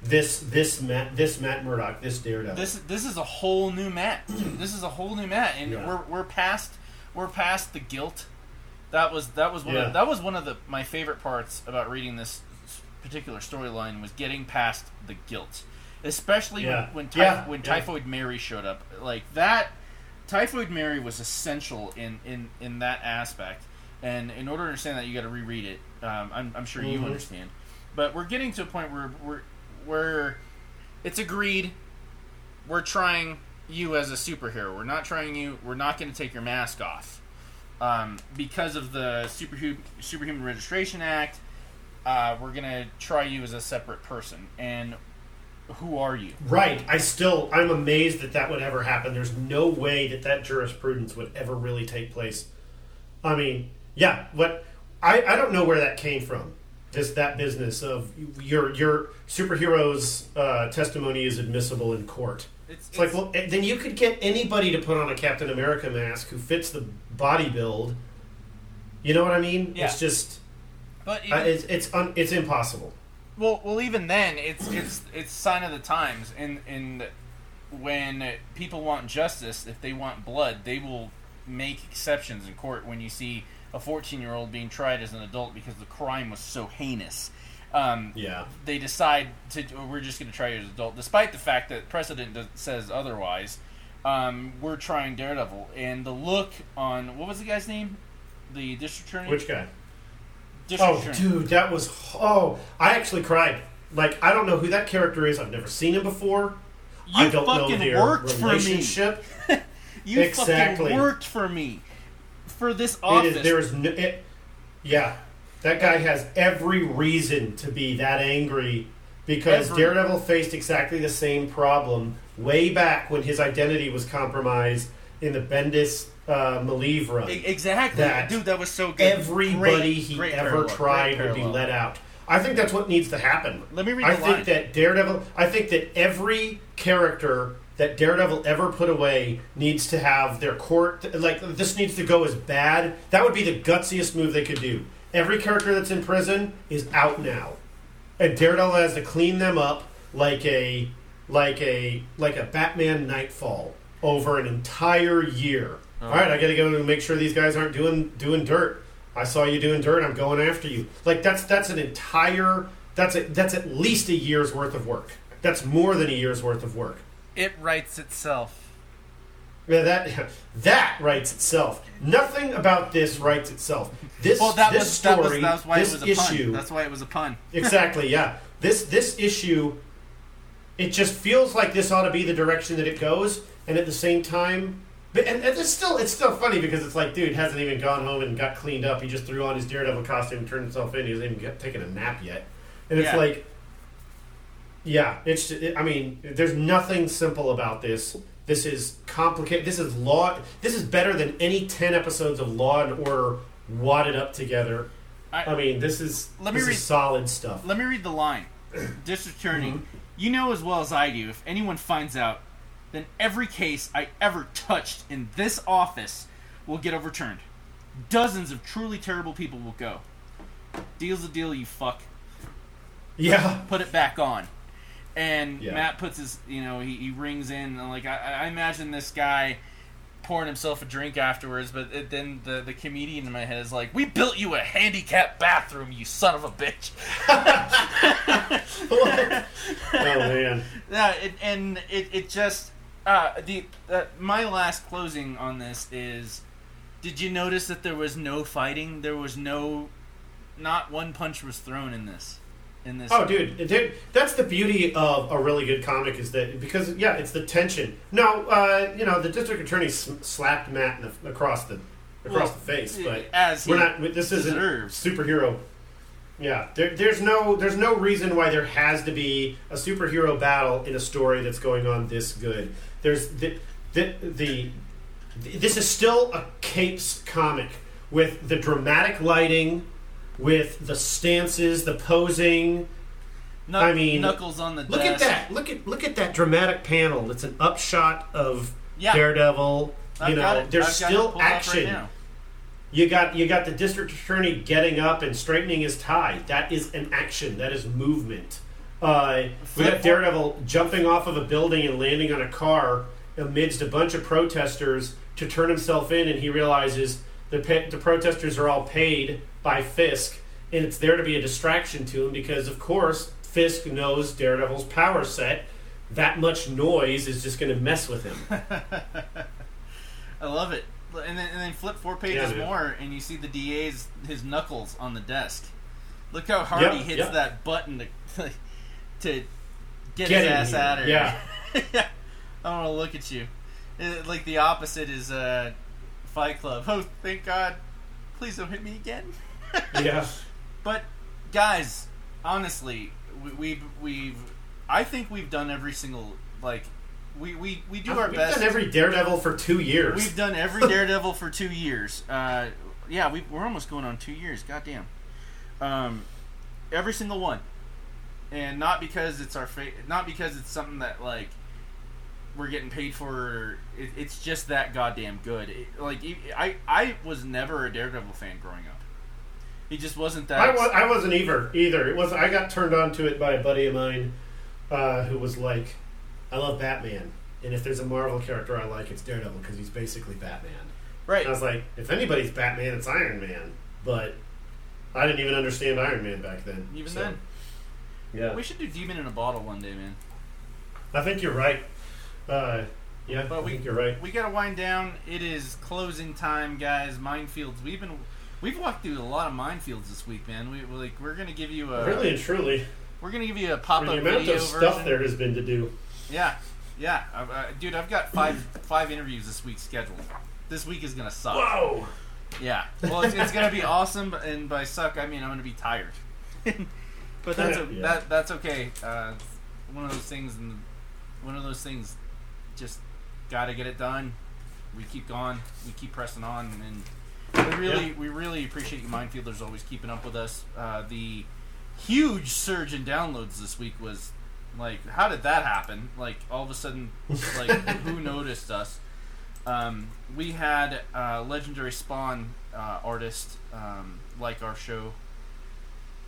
this this Matt this Matt Murdock this Daredevil. This this is a whole new Matt. [clears throat] this is a whole new Matt, and Yeah. we're we're past we're past the guilt. That was that was one Yeah. of, that was one of the my favorite parts about reading this particular storyline was getting past the guilt, especially Yeah. when when, typh- when. Typhoid Mary showed up. Like that, Typhoid Mary was essential in in in that aspect. And in order to understand that, you got to reread it. Um, I'm, I'm sure you Mhm. understand. But we're getting to a point where we're where it's agreed we're trying you as a superhero. We're not trying you. We're not going to take your mask off um, because of the Superhu- Superhuman Registration Act. Uh, we're going to try you as a separate person. And who are you? Right. I still, I'm amazed that that would ever happen. There's no way that that jurisprudence would ever really take place. I mean, yeah. What I, I don't know where that came from. This that business of your your superhero's uh, testimony is admissible in court. It's, It's like, well, eh, then you could get anybody to put on a Captain America mask who fits the body build. You know what I mean? Yeah. It's just, but uh, it's it's un, it's impossible. Well, well, even then, it's it's it's sign of the times, and and when people want justice, if they want blood, they will make exceptions in court. When you see a fourteen-year-old being tried as an adult because the crime was so heinous, um, Yeah. they decide to oh, we're just going to try you as an adult, despite the fact that precedent does, says otherwise. Um, we're trying Daredevil, and the look on what was the guy's name? The district attorney. Which guy? district Oh, attorney. dude, that was oh! I actually cried. Like I don't know who that character is. I've never seen him before. You I don't know fucking their worked for me. [laughs] You Exactly. fucking worked for me for this It office. is. There is no. It, yeah, that guy has every reason to be that angry because Every- Daredevil faced exactly the same problem way back when his identity was compromised in the Bendis uh, Maleev run. Exactly, that dude. That was so good. everybody Great- he great ever parallel, tried would be let out. I think that's what needs to happen. Let me read I the think line. that Daredevil. I think that every character that Daredevil ever put away needs to have their court. Like this needs to go as bad. That would be the gutsiest move they could do. Every character that's in prison is out now, and Daredevil has to clean them up like a like a like a Batman Knightfall over an entire year. Oh. All right, I got to go and make sure these guys aren't doing doing dirt. I saw you doing dirt. I'm going after you. Like that's that's an entire that's a, that's at least a year's worth of work. That's more than a year's worth of work. It writes itself. Yeah, that [laughs] that writes itself. Nothing about this writes itself. This Well, that this was story, that was that's why this it was a issue, pun. That's why it was a pun. [laughs] exactly. Yeah, this this issue, it just feels like this ought to be the direction that it goes, and at the same time, but and, and it's still it's still funny because it's like, dude hasn't even gone home and got cleaned up. He just threw on his Daredevil costume, and turned himself in. He hasn't even get, taken a nap yet, and it's Yeah. like, yeah, it's. It, I mean, there's nothing simple about this. This is complicated. This is law. This is better than any ten episodes of Law and Order wadded up together. I- I mean, this is Let me this read- is solid stuff. Let me read the line. [clears throat] District Attorney, Mm-hmm. you know as well as I do, if anyone finds out, then every case I ever touched in this office will get overturned. Dozens of truly terrible people will go. Deal's a deal, you fuck. Yeah, Put it back on. And Yeah. Matt puts his, you know, he, he rings in. And like, I, I imagine this guy pouring himself a drink afterwards, but it, then the, the comedian in my head is like, We built you a handicapped bathroom, you son of a bitch. [laughs] oh man. Yeah, it, and it, it just uh, the uh, my last closing on this is: Did you notice that there was no fighting? There was no, not one punch was thrown in this. In this. Oh, dude, dude, that's the beauty of a really good comic is that because yeah, it's the tension. No, uh, you know, the district attorney slapped Matt in the, across the across Well, the face, but as we're not. This isn't superhero. Yeah, there, there's no there's no reason why there has to be a superhero battle in a story that's going on this good. There's the the, the this is still a capes comic with the dramatic lighting, with the stances, the posing. Knuck- I mean, Knuckles on the Look at that! Look at look at that dramatic panel. It's an upshot of Yeah. Daredevil. I've you know, there's I've still up right action. You got you got the district attorney getting up and straightening his tie. That is an action. That is movement. Uh, we got Daredevil jumping off of a building and landing on a car amidst a bunch of protesters to turn himself in, and he realizes the the protesters are all paid by Fisk, and it's there to be a distraction to him because, of course, Fisk knows Daredevil's power set. That much noise is just going to mess with him. [laughs] I love it. And then, and then flip four pages Yeah, more, and you see the DA's his knuckles on the desk. Look how hard Yep, he hits yep. that button to [laughs] to get, Get his ass here. out of Yeah. yeah. I want to look at you. It- like the opposite is uh, Fight Club. Oh, thank God! Please don't hit me again. [laughs] yeah. But guys, honestly, we, we've we've I think we've done every single like we we, we do our We've best. done every Daredevil for two years. We've done every [laughs] Daredevil for two years. Uh, yeah, we, we're almost going on two years. Goddamn. Um, every single one, and not because it's our fa- not because it's something that like we're getting paid for. It, it's just that goddamn good. It, like I was never a Daredevil fan growing up. He just wasn't that. I, was, I wasn't either. Either it was. I got turned on to it by a buddy of mine, uh, who was like, "I love Batman, and if there's a Marvel character I like, it's Daredevil because he's basically Batman." right. And I was like, "If anybody's Batman, it's Iron Man." But I didn't even understand Iron Man back then. Even so, then, yeah, we should do Demon in a Bottle one day, man. I think you're right. Uh, yeah, But I we think you're right. We gotta wind down. It is closing time, guys. Mindfields. We've been we've walked through a lot of minefields this week, man. We like we're gonna give you a really and truly, we're gonna give you a pop the up amount video of version. stuff there has been to do. Yeah, yeah, uh, uh, dude. I've got five five interviews this week scheduled. This week is gonna suck. Whoa! Yeah. Well, it's, it's gonna be awesome, and by suck I mean I'm gonna be tired. [laughs] but that's Yeah. that that's okay. Uh, one of those things, and one of those things, just gotta get it done. We keep going. We keep pressing on, and we really Yeah. we really appreciate you mindfielders always keeping up with us. Uh, the huge surge in downloads this week was like, how did that happen? Like all of a sudden, like [laughs] who noticed us? Um, we had uh, legendary Spawn uh, artist um, like our show.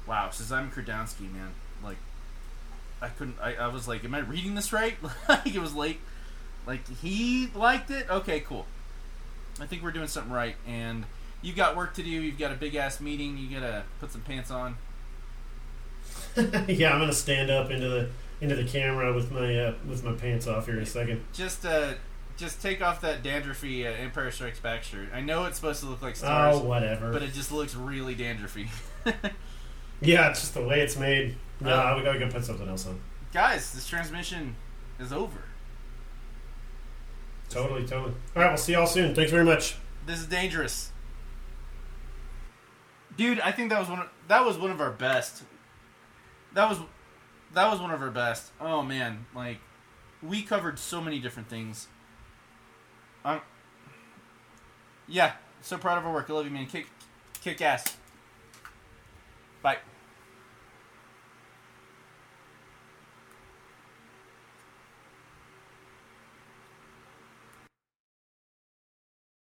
Wow, Szymon Kudranski, man. Like, I couldn't. I, I was like, am I reading this right? [laughs] like it was late. Like he liked it. Okay, cool. I think we're doing something right. And you've got work to do. You've got a big ass meeting. You gotta put some pants on. [laughs] yeah, I'm gonna stand up into the into the camera with my uh, with my pants off here in a second. Just uh, just take off that dandruffy uh, Empire Strikes Back shirt. I know it's supposed to look like stars, Oh, whatever. but it just looks really dandruffy. [laughs] yeah, it's just the way it's made. No, Oh. we gotta go put something else on. Guys, this transmission is over. Totally, totally. All right, we'll see y'all soon. Thanks very much. This is dangerous. Dude, I think that was one of, that was one of our best. That was that was one of our best. Oh man, like we covered so many different things. Um Yeah, so proud of our work. I love you man. Kick kick ass.